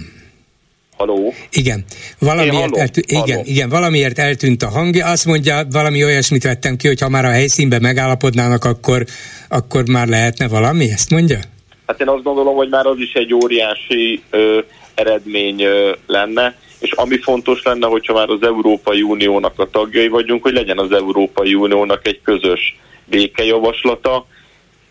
Haló? Igen. Valamiért, eltű, igen, igen, valamiért eltűnt a hangja. Azt mondja, valami olyasmit vettem ki, hogy ha már a helyszínben megállapodnának, akkor, akkor már lehetne valami, ezt mondja? Hát én azt gondolom, hogy már az is egy óriási ö, eredmény ö, lenne és ami fontos lenne, hogyha már az Európai Uniónak a tagjai vagyunk, hogy legyen az Európai Uniónak egy közös békejavaslata.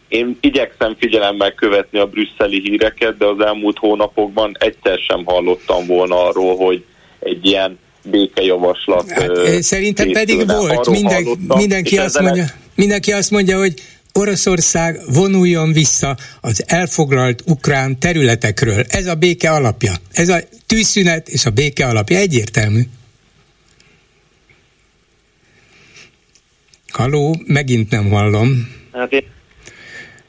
Én igyekszem figyelemmel követni a brüsszeli híreket, de az elmúlt hónapokban egyszer sem hallottam volna arról, hogy egy ilyen békejavaslat. Hát, szerintem pedig volt. Minden, mindenki, azt mondja, mindenki azt mondja, hogy Oroszország vonuljon vissza az elfoglalt ukrán területekről. Ez a béke alapja. Ez a tűzszünet és a béke alapja egyértelmű. Haló, megint nem hallom. Hát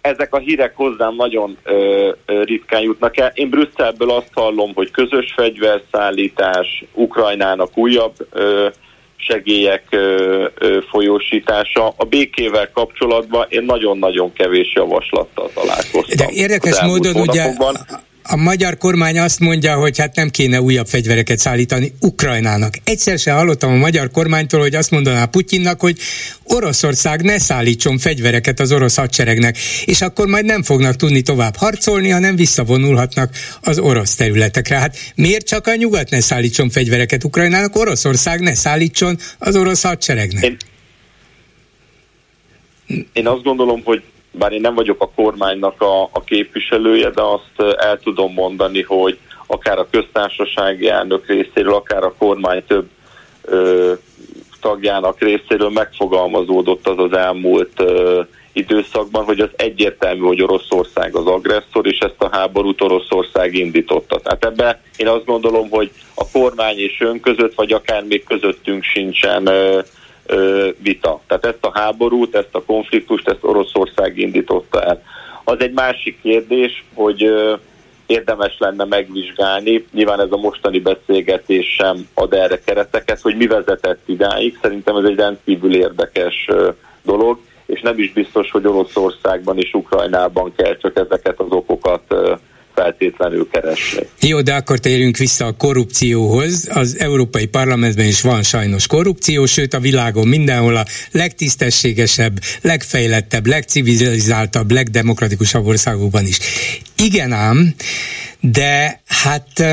ezek a hírek hozzám nagyon ö, ö, ritkán jutnak el. Én Brüsszelből azt hallom, hogy közös fegyverszállítás, Ukrajnának újabb ö, segélyek folyósítása. A békével kapcsolatban én nagyon-nagyon kevés javaslattal találkoztam. De érdekes módon ugye a magyar kormány azt mondja, hogy hát nem kéne újabb fegyvereket szállítani Ukrajnának. Egyszer sem hallottam a magyar kormánytól, hogy azt mondaná Putyinnak, hogy Oroszország ne szállítson fegyvereket az orosz hadseregnek, és akkor majd nem fognak tudni tovább harcolni, hanem visszavonulhatnak az orosz területekre. Hát miért csak a nyugat ne szállítson fegyvereket Ukrajnának, Oroszország ne szállítson az orosz hadseregnek? Én, én azt gondolom, hogy bár én nem vagyok a kormánynak a, a képviselője, de azt el tudom mondani, hogy akár a köztársasági elnök részéről, akár a kormány több ö, tagjának részéről megfogalmazódott az az elmúlt ö, időszakban, hogy az egyértelmű, hogy Oroszország az agresszor, és ezt a háborút Oroszország indította. Tehát ebbe én azt gondolom, hogy a kormány és ön között, vagy akár még közöttünk sincsen ö, vita. Tehát ezt a háborút, ezt a konfliktust, ezt Oroszország indította el. Az egy másik kérdés, hogy érdemes lenne megvizsgálni, nyilván ez a mostani beszélgetés sem ad erre kereteket, hogy mi vezetett idáig. Szerintem ez egy rendkívül érdekes dolog, és nem is biztos, hogy Oroszországban és Ukrajnában kell csak ezeket az okokat feltétlenül keresni. Jó, de akkor térjünk vissza a korrupcióhoz. Az Európai Parlamentben is van sajnos korrupció, sőt a világon mindenhol a legtisztességesebb, legfejlettebb, legcivilizáltabb, legdemokratikusabb országokban is. Igen ám, de hát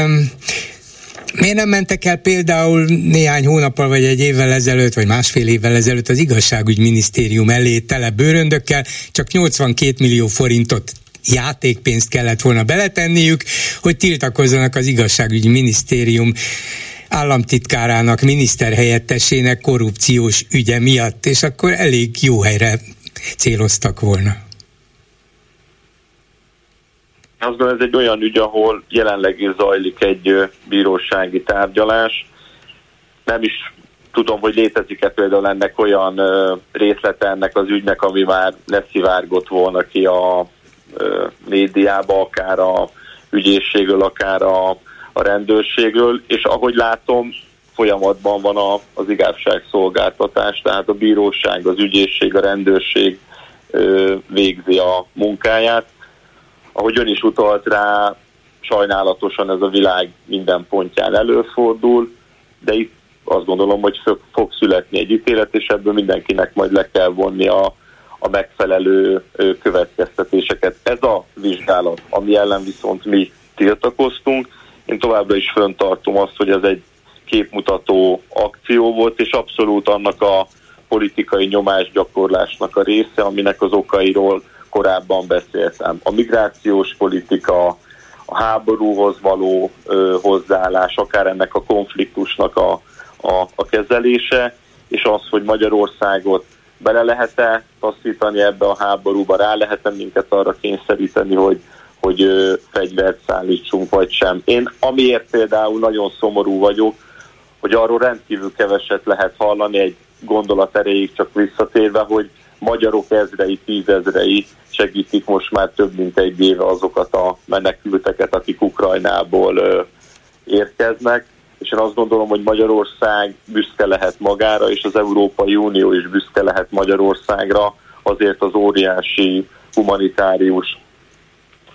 Miért nem mentek el például néhány hónappal, vagy egy évvel ezelőtt, vagy másfél évvel ezelőtt az igazságügyminisztérium elé tele bőröndökkel, csak 82 millió forintot játékpénzt kellett volna beletenniük, hogy tiltakozzanak az igazságügyi minisztérium államtitkárának, miniszterhelyettesének korrupciós ügye miatt, és akkor elég jó helyre céloztak volna. Azt gondolom, ez egy olyan ügy, ahol jelenleg is zajlik egy bírósági tárgyalás. Nem is tudom, hogy létezik-e például ennek olyan részlete ennek az ügynek, ami már leszivárgott volna ki a médiába, akár a ügyészségről, akár a, a rendőrségről, és ahogy látom, folyamatban van a, az igazságszolgáltatás, tehát a bíróság, az ügyészség, a rendőrség ö, végzi a munkáját. Ahogy ön is utalt rá, sajnálatosan ez a világ minden pontján előfordul, de itt azt gondolom, hogy fog születni egy ítélet, és ebből mindenkinek majd le kell vonni a, a megfelelő következtetéseket. Ez a vizsgálat, ami ellen viszont mi tiltakoztunk, én továbbra is föntartom azt, hogy ez egy képmutató akció volt, és abszolút annak a politikai nyomásgyakorlásnak a része, aminek az okairól korábban beszéltem. A migrációs politika, a háborúhoz való ö, hozzáállás, akár ennek a konfliktusnak a, a, a kezelése, és az, hogy Magyarországot bele lehet-e taszítani ebbe a háborúba, rá lehet-e minket arra kényszeríteni, hogy, hogy fegyvert szállítsunk, vagy sem. Én amiért például nagyon szomorú vagyok, hogy arról rendkívül keveset lehet hallani egy gondolat erejéig csak visszatérve, hogy magyarok ezrei, tízezrei segítik most már több mint egy éve azokat a menekülteket, akik Ukrajnából érkeznek, és én azt gondolom, hogy Magyarország büszke lehet magára, és az Európai Unió is büszke lehet Magyarországra, azért az óriási humanitárius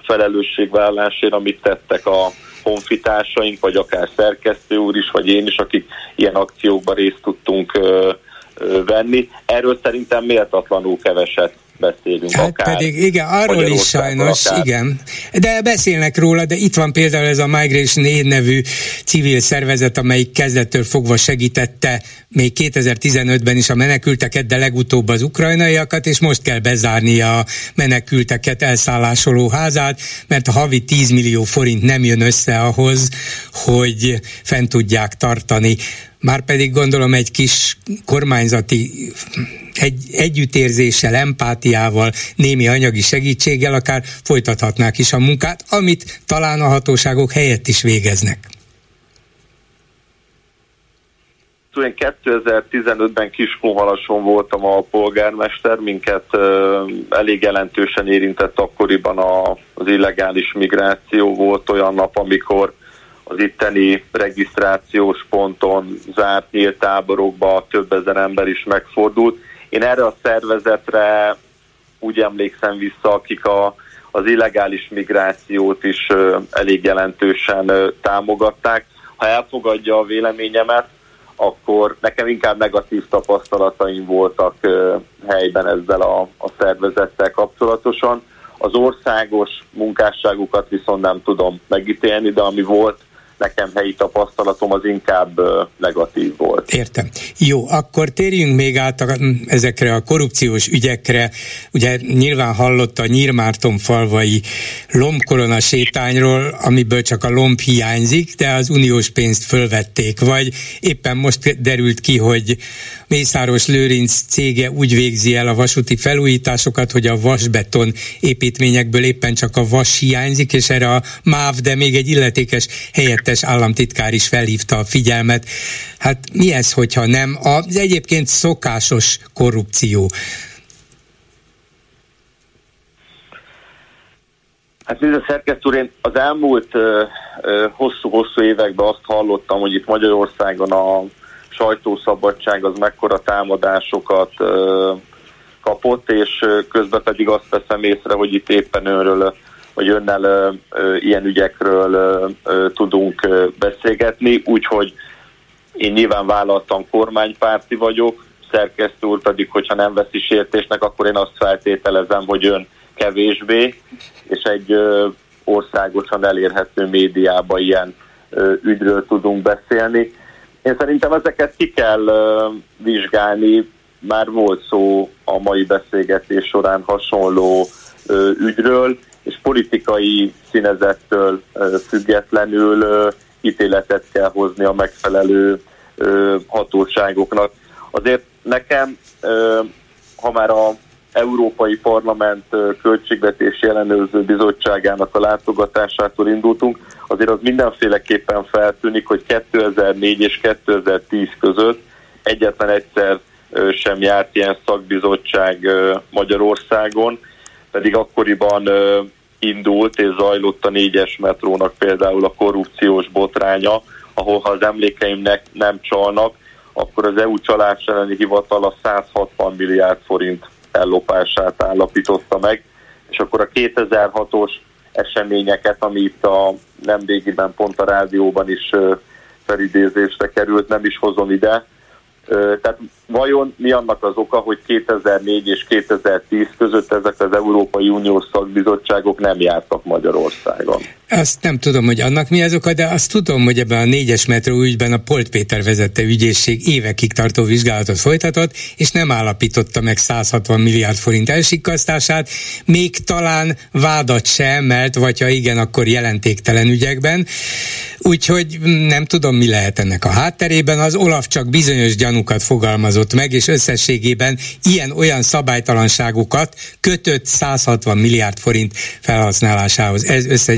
felelősségvállásért, amit tettek a honfitársaink, vagy akár szerkesztő úr is, vagy én is, akik ilyen akciókban részt tudtunk ö, ö, venni. Erről szerintem méltatlanul keveset beszélünk. Hát akár pedig, igen, arról is sajnos, akár. igen. De beszélnek róla, de itt van például ez a Migration Aid nevű civil szervezet, amelyik kezdettől fogva segítette még 2015-ben is a menekülteket, de legutóbb az ukrajnaiakat, és most kell bezárni a menekülteket elszállásoló házát, mert a havi 10 millió forint nem jön össze ahhoz, hogy fent tudják tartani már pedig gondolom egy kis kormányzati egy, együttérzéssel, empátiával, némi anyagi segítséggel akár folytathatnák is a munkát, amit talán a hatóságok helyett is végeznek. Én 2015-ben Kiskunhalason voltam a polgármester, minket elég jelentősen érintett akkoriban a, az illegális migráció. Volt olyan nap, amikor az itteni regisztrációs ponton zárt nyílt táborokba több ezer ember is megfordult. Én erre a szervezetre úgy emlékszem vissza, akik a, az illegális migrációt is ö, elég jelentősen ö, támogatták. Ha elfogadja a véleményemet, akkor nekem inkább negatív tapasztalataim voltak ö, helyben ezzel a, a szervezettel kapcsolatosan. Az országos munkásságukat viszont nem tudom megítélni, de ami volt, nekem helyi tapasztalatom az inkább negatív volt. Értem. Jó, akkor térjünk még át a, ezekre a korrupciós ügyekre. Ugye nyilván hallott a Nyírmárton falvai lombkorona sétányról, amiből csak a lomb hiányzik, de az uniós pénzt fölvették, vagy éppen most derült ki, hogy Mészáros Lőrinc cége úgy végzi el a vasúti felújításokat, hogy a vasbeton építményekből éppen csak a vas hiányzik, és erre a MÁV, de még egy illetékes helyettes államtitkár is felhívta a figyelmet. Hát mi ez, hogyha nem az egyébként szokásos korrupció? Hát nézd a szerkesztő, én az elmúlt hosszú-hosszú években azt hallottam, hogy itt Magyarországon a sajtószabadság az mekkora támadásokat kapott, és közben pedig azt veszem észre, hogy itt éppen önről hogy önnel ilyen ügyekről tudunk beszélgetni, úgyhogy én nyilván vállaltam kormánypárti vagyok, szerkesztő úr pedig, hogyha nem veszi sértésnek, akkor én azt feltételezem, hogy ön kevésbé, és egy országosan elérhető médiába ilyen ügyről tudunk beszélni. Én szerintem ezeket ki kell vizsgálni, már volt szó a mai beszélgetés során hasonló ügyről, és politikai színezettől függetlenül ítéletet kell hozni a megfelelő hatóságoknak. Azért nekem, ha már a Európai Parlament Költségvetési Ellenőrző Bizottságának a látogatásától indultunk, azért az mindenféleképpen feltűnik, hogy 2004 és 2010 között egyetlen egyszer sem járt ilyen szakbizottság Magyarországon, pedig akkoriban indult és zajlott a négyes metrónak például a korrupciós botránya, ahol ha az emlékeimnek nem csalnak, akkor az EU csalás elleni hivatal a 160 milliárd forint ellopását állapította meg, és akkor a 2006-os eseményeket, ami itt a nemrégiben pont a rádióban is felidézésre került, nem is hozom ide, tehát vajon mi annak az oka, hogy 2004 és 2010 között ezek az Európai Uniós szakbizottságok nem jártak Magyarországon? Azt nem tudom, hogy annak mi az oka, de azt tudom, hogy ebben a négyes metró ügyben a Polt Péter vezette ügyészség évekig tartó vizsgálatot folytatott, és nem állapította meg 160 milliárd forint elsikasztását, még talán vádat se emelt, vagy ha igen, akkor jelentéktelen ügyekben. Úgyhogy nem tudom, mi lehet ennek a hátterében. Az Olaf csak bizonyos gyanúkat fogalmazott meg, és összességében ilyen-olyan szabálytalanságokat kötött 160 milliárd forint felhasználásához. Ez össze,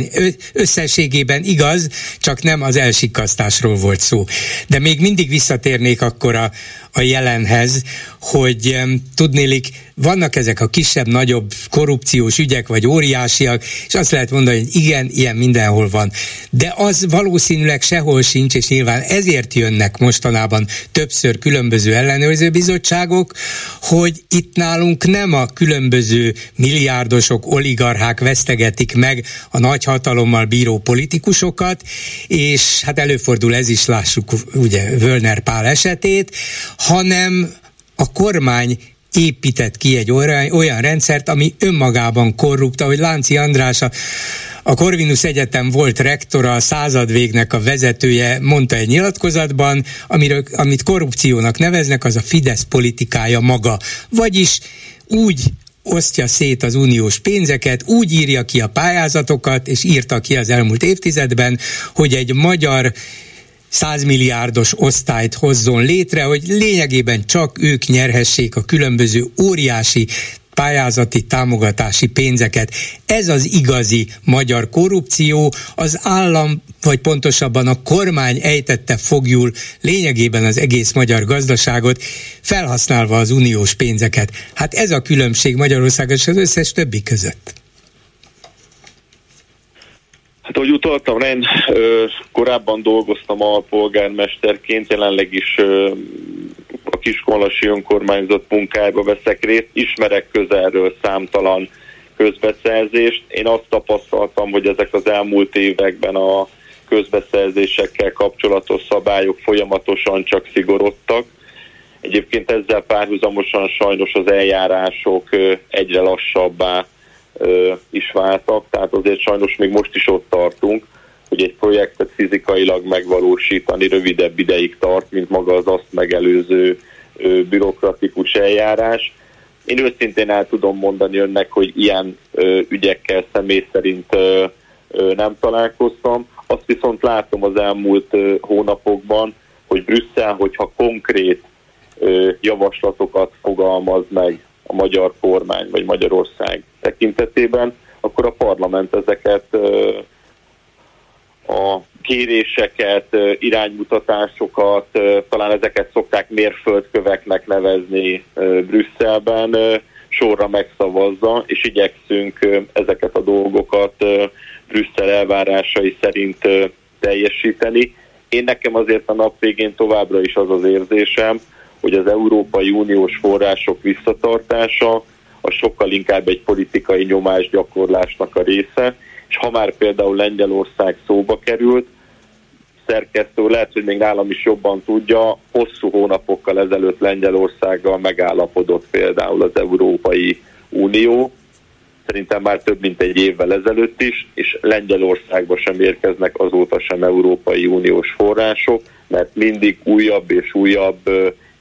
összességében igaz, csak nem az elsikasztásról volt szó. De még mindig visszatérnék akkor a, a jelenhez, hogy tudnélik, vannak ezek a kisebb-nagyobb korrupciós ügyek, vagy óriásiak, és azt lehet mondani, hogy igen, ilyen mindenhol van. De az valószínűleg sehol sincs, és nyilván ezért jönnek mostanában többször különböző ellenőrző bizottságok, hogy itt nálunk nem a különböző milliárdosok, oligarchák vesztegetik meg a nagyhatalommal bíró politikusokat, és hát előfordul ez is, lássuk ugye Völner Pál esetét, hanem a kormány épített ki egy olyan, rendszert, ami önmagában korrupt, ahogy Lánci András a, a Corvinus Egyetem volt rektora, a századvégnek a vezetője mondta egy nyilatkozatban, amiről, amit korrupciónak neveznek, az a Fidesz politikája maga. Vagyis úgy osztja szét az uniós pénzeket, úgy írja ki a pályázatokat, és írta ki az elmúlt évtizedben, hogy egy magyar százmilliárdos osztályt hozzon létre, hogy lényegében csak ők nyerhessék a különböző óriási pályázati támogatási pénzeket. Ez az igazi magyar korrupció, az állam, vagy pontosabban a kormány ejtette fogjul lényegében az egész magyar gazdaságot, felhasználva az uniós pénzeket. Hát ez a különbség Magyarország és az összes többi között. Hát ahogy utaltam, én korábban dolgoztam a polgármesterként, jelenleg is a Kiskolasi önkormányzat munkájába veszek részt, ismerek közelről számtalan közbeszerzést. Én azt tapasztaltam, hogy ezek az elmúlt években a közbeszerzésekkel kapcsolatos szabályok folyamatosan csak szigorodtak. Egyébként ezzel párhuzamosan sajnos az eljárások egyre lassabbá is váltak, tehát azért sajnos még most is ott tartunk, hogy egy projektet fizikailag megvalósítani rövidebb ideig tart, mint maga az azt megelőző bürokratikus eljárás. Én őszintén el tudom mondani önnek, hogy ilyen ügyekkel személy szerint nem találkoztam. Azt viszont látom az elmúlt hónapokban, hogy Brüsszel, hogyha konkrét javaslatokat fogalmaz meg a magyar kormány vagy Magyarország tekintetében, akkor a parlament ezeket a kéréseket, iránymutatásokat, talán ezeket szokták mérföldköveknek nevezni Brüsszelben, sorra megszavazza, és igyekszünk ezeket a dolgokat Brüsszel elvárásai szerint teljesíteni. Én nekem azért a nap végén továbbra is az az érzésem, hogy az Európai Uniós források visszatartása az sokkal inkább egy politikai nyomásgyakorlásnak a része, és ha már például Lengyelország szóba került, szerkesztő, lehet, hogy még nálam is jobban tudja, hosszú hónapokkal ezelőtt Lengyelországgal megállapodott például az Európai Unió, szerintem már több mint egy évvel ezelőtt is, és Lengyelországba sem érkeznek azóta sem Európai Uniós források, mert mindig újabb és újabb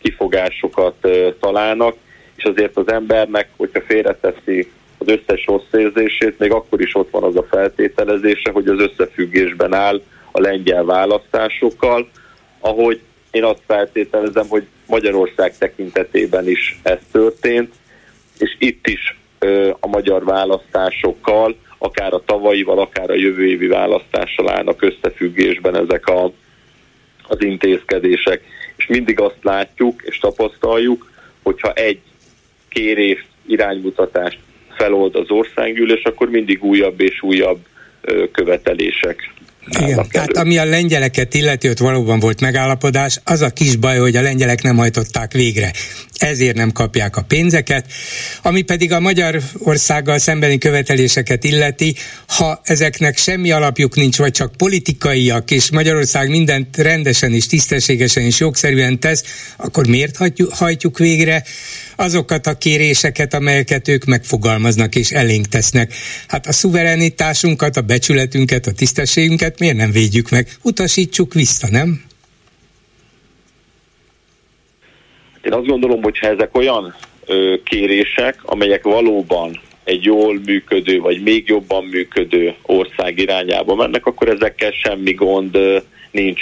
kifogásokat találnak, és azért az embernek, hogyha félreteszi az összes rossz érzését, még akkor is ott van az a feltételezése, hogy az összefüggésben áll a lengyel választásokkal, ahogy én azt feltételezem, hogy Magyarország tekintetében is ez történt, és itt is a magyar választásokkal, akár a tavalyival, akár a jövő évi választással állnak összefüggésben ezek a, az intézkedések. És mindig azt látjuk és tapasztaljuk, hogyha egy kérést, iránymutatást felold az országgyűlés, akkor mindig újabb és újabb követelések igen, tehát ami a lengyeleket illeti, ott valóban volt megállapodás, az a kis baj, hogy a lengyelek nem hajtották végre. Ezért nem kapják a pénzeket. Ami pedig a Magyarországgal szembeni követeléseket illeti, ha ezeknek semmi alapjuk nincs, vagy csak politikaiak, és Magyarország mindent rendesen és tisztességesen és jogszerűen tesz, akkor miért hajtjuk, hajtjuk végre? Azokat a kéréseket, amelyeket ők megfogalmaznak és elénk tesznek. Hát a szuverenitásunkat, a becsületünket, a tisztességünket miért nem védjük meg? Utasítsuk vissza, nem? Én azt gondolom, hogy ha ezek olyan ö, kérések, amelyek valóban egy jól működő, vagy még jobban működő ország irányába mennek, akkor ezekkel semmi gond ö, nincs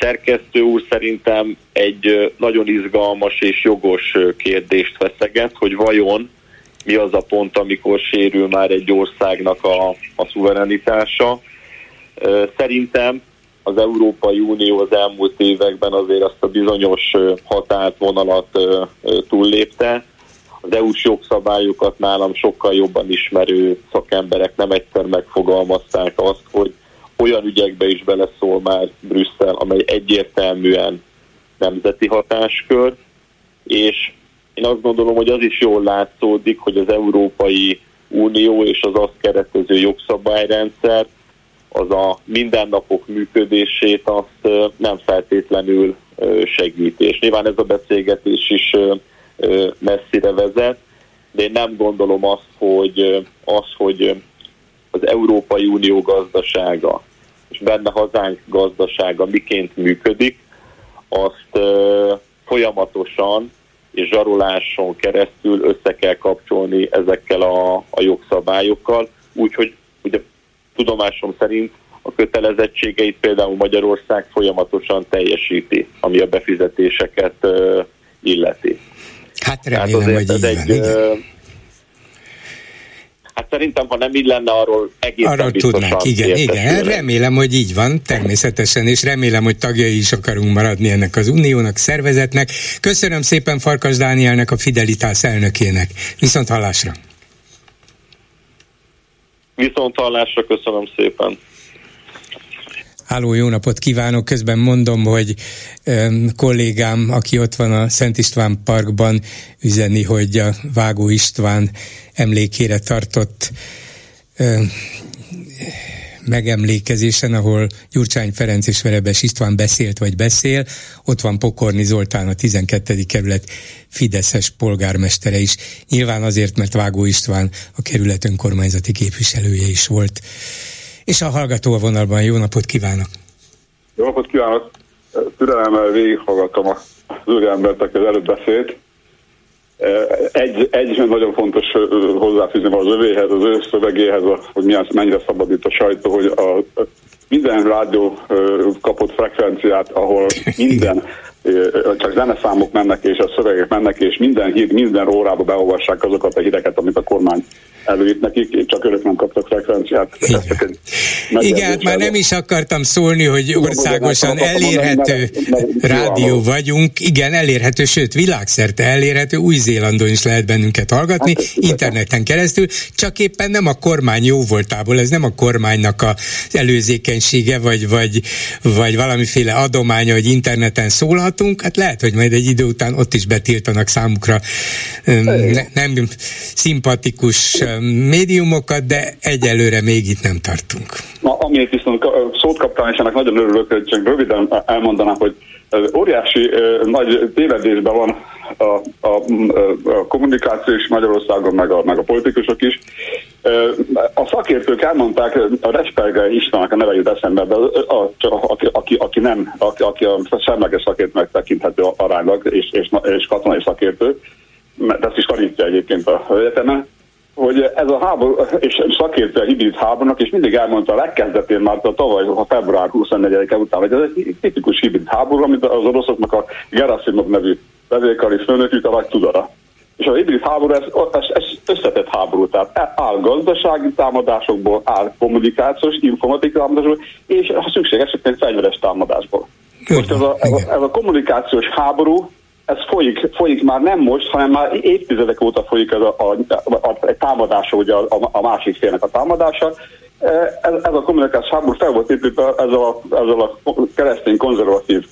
szerkesztő úr szerintem egy nagyon izgalmas és jogos kérdést veszeget, hogy vajon mi az a pont, amikor sérül már egy országnak a, a szuverenitása. Szerintem az Európai Unió az elmúlt években azért azt a bizonyos határt vonalat túllépte. Az EU-s jogszabályokat nálam sokkal jobban ismerő szakemberek nem egyszer megfogalmazták azt, hogy olyan ügyekbe is beleszól már Brüsszel, amely egyértelműen nemzeti hatáskör, és én azt gondolom, hogy az is jól látszódik, hogy az Európai Unió és az azt keretező jogszabályrendszer az a mindennapok működését azt nem feltétlenül segíti. És nyilván ez a beszélgetés is messzire vezet, de én nem gondolom azt, hogy az, hogy az Európai Unió gazdasága, és benne hazánk gazdasága miként működik, azt folyamatosan és zsaroláson keresztül össze kell kapcsolni ezekkel a, a jogszabályokkal, úgyhogy ugye tudomásom szerint a kötelezettségeit például Magyarország folyamatosan teljesíti, ami a befizetéseket illeti. Hát remélem, hogy így van, egy, igen. Hát szerintem, ha nem így lenne, arról egészen arról tudnánk, igen, igen. Remélem, hogy így van, természetesen, és remélem, hogy tagjai is akarunk maradni ennek az uniónak, szervezetnek. Köszönöm szépen Farkas Dánielnek, a Fidelitás elnökének. Viszont hallásra! Viszont hallásra, köszönöm szépen! Háló, jó napot kívánok! Közben mondom, hogy um, kollégám, aki ott van a Szent István Parkban, üzeni, hogy a Vágó István emlékére tartott um, megemlékezésen, ahol Gyurcsány Ferenc és Verebes István beszélt vagy beszél, ott van Pokorni Zoltán, a 12. kerület Fideszes polgármestere is. Nyilván azért, mert Vágó István a kerület önkormányzati képviselője is volt és a hallgató a vonalban. Jó napot kívánok! Jó napot kívánok! Türelemmel végighallgattam az úriembert, aki az előbb beszélt. Egy, egy nagyon fontos hozzáfűzni az övéhez, az ő szövegéhez, hogy milyen, mennyire szabadít a sajtó, hogy a, minden rádió kapott frekvenciát, ahol minden csak zeneszámok mennek és a szövegek mennek, és minden hír, minden órába beolvassák azokat a híreket, amit a kormány előírt nekik, csak örök nem kaptak frekvenciát. Igen, Igen hát már nem is akartam szólni, hogy országosan elérhető rádió vagyunk. Igen, elérhető, sőt, világszerte elérhető, Új-Zélandon is lehet bennünket hallgatni, hát, interneten keresztül, csak éppen nem a kormány jó voltából, ez nem a kormánynak az előzékenysége, vagy, vagy, vagy valamiféle adománya, hogy interneten szólhat, hallgatunk, hát lehet, hogy majd egy idő után ott is betiltanak számukra ne, nem szimpatikus médiumokat, de egyelőre még itt nem tartunk. Na, amiért viszont szót kaptam, és ennek nagyon örülök, hogy csak röviden elmondanám, hogy óriási nagy tévedésben van a, a, a kommunikáció is Magyarországon, meg a, meg a politikusok is. A szakértők elmondták, a Resperger Istvánnak a neve jut eszembe, de a, a, aki, aki, nem, aki, aki a semleges szakértőnek tekinthető aránylag, és, és, és katonai szakértő, mert ezt is tanítja egyébként a egyetemen, hogy ez a háború, és szakértő a hibrid háborúnak, és mindig elmondta a legkezdetén már a tavaly, a február 24-e után, hogy ez egy tipikus hibrid háború, amit az oroszoknak a Gerasimov nevű vezérkari főnökük a nagy tudara. És a hibrid háború, ez, ez, ez összetett háború, tehát áll gazdasági támadásokból, áll kommunikációs, informatikai támadásokból, és ha szükség esetén fegyveres támadásból. Most ez a, ez a, ez a kommunikációs háború, ez folyik, folyik már nem most, hanem már évtizedek óta folyik ez a, a, a, a támadása, ugye a, a, a másik félnek a támadása. Ez, ez a kommunikációs háború fel volt építve ezzel a, ezzel a keresztény konzervatív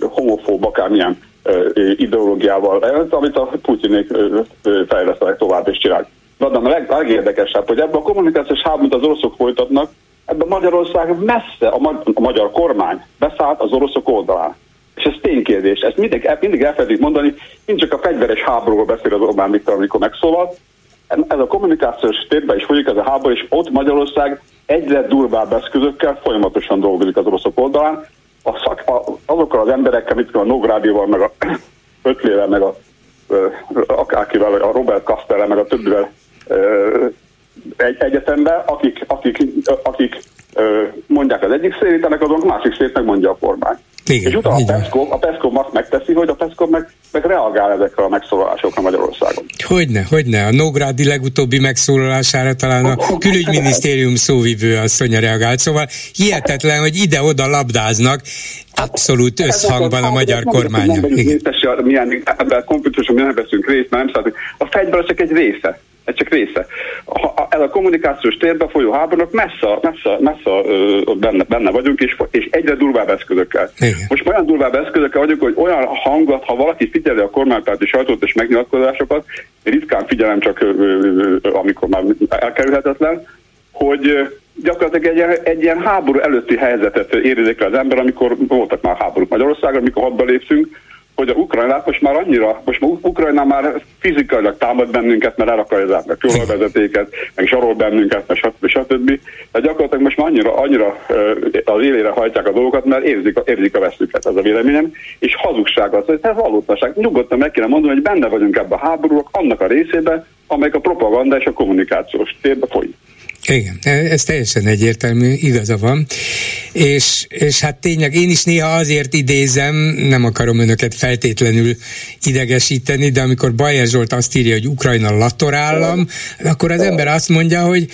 homofób, akármilyen ideológiával, amit a Putyinék fejlesztenek tovább és csinálják. Na, de a leg, legérdekesebb, hogy ebben a kommunikációs háborút az oroszok folytatnak, ebben Magyarország messze, a, ma- a magyar kormány beszállt az oroszok oldalán. És ez ténykérdés. Ezt mindig, mindig elfelejtik mondani, nincs csak a fegyveres háborúról beszél az Orbán Viktor, amikor megszólal. Ez a kommunikációs térben is folyik ez a háború, és ott Magyarország egyre durvább eszközökkel folyamatosan dolgozik az oroszok oldalán. A szak, a, azokkal az emberekkel, mint a Nógrádival, meg a Ötlével, meg a akárkivel, a Robert Kasterrel, meg a többivel egy egyetemben, akik, akik, akik mondják az egyik szélét, ennek azon a másik szélét megmondja a kormány. Igen, és utána a Peszkov, a Peszkov azt megteszi, hogy a Peszkov meg, meg reagál ezekre a megszólalásokra Magyarországon. Hogyne, hogyne. A Nógrádi legutóbbi megszólalására talán a külügyminisztérium szóvivő asszonya reagált. Szóval hihetetlen, hogy ide-oda labdáznak, abszolút összhangban a magyar kormány. Milyen, ebben a konfliktuson mi nem veszünk részt, mert nem A fegyver csak egy része ez csak része. Ha, ez a kommunikációs térben folyó háborúnak messze, messze, messze benne, benne vagyunk, és, és egyre durvább eszközökkel. Igen. Most olyan durvább eszközökkel vagyunk, hogy olyan hangot, ha valaki figyeli a kormánypárti sajtót és megnyilatkozásokat, ritkán figyelem csak, amikor már elkerülhetetlen, hogy gyakorlatilag egy, ilyen, egy ilyen háború előtti helyzetet érezik az ember, amikor voltak már háborúk Magyarországon, amikor hadba lépszünk, hogy a Ukrajnát most már annyira, most már Ukrajna már fizikailag támad bennünket, mert el akarja zárni a kőolajvezetéket, meg sarol bennünket, meg stb. stb. De gyakorlatilag most már annyira, annyira az élére hajtják a dolgokat, mert érzik, érzik a veszüket, ez a véleményem, és hazugság az, hogy ez valótlanság. Nyugodtan meg kéne mondani, hogy benne vagyunk ebbe a háborúak, annak a részébe, amelyek a propaganda és a kommunikációs térbe folyik. Igen, ez teljesen egyértelmű, igaza van. És, és hát tényleg én is néha azért idézem, nem akarom önöket feltétlenül idegesíteni, de amikor Bajer Zsolt azt írja, hogy Ukrajna latorállam, akkor az ember azt mondja, hogy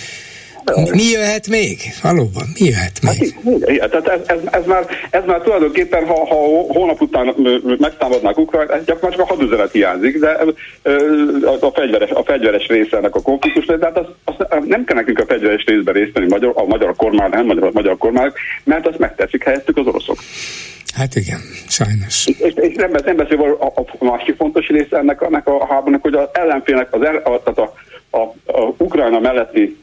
mi jöhet még? Valóban, mi jöhet még? Hát, tehát ez, ez, ez, már, ez már tulajdonképpen, ha, ha hónap után megtámadnák Ukrajnát, gyakorlatilag a hadüzenet hiányzik, de a, a, fegyveres, a fegyveres része ennek a konfliktus, de hát az, az, nem kell nekünk a fegyveres részben részt venni magyar, a magyar kormány, nem magyar, magyar kormány, mert azt megteszik helyettük az oroszok. Hát igen, sajnos. És, és nem, nem beszél a, a, a másik fontos része ennek, ennek a háborúnak, hogy az ellenfélnek, az el, a, a, a, a, a Ukrajna melletti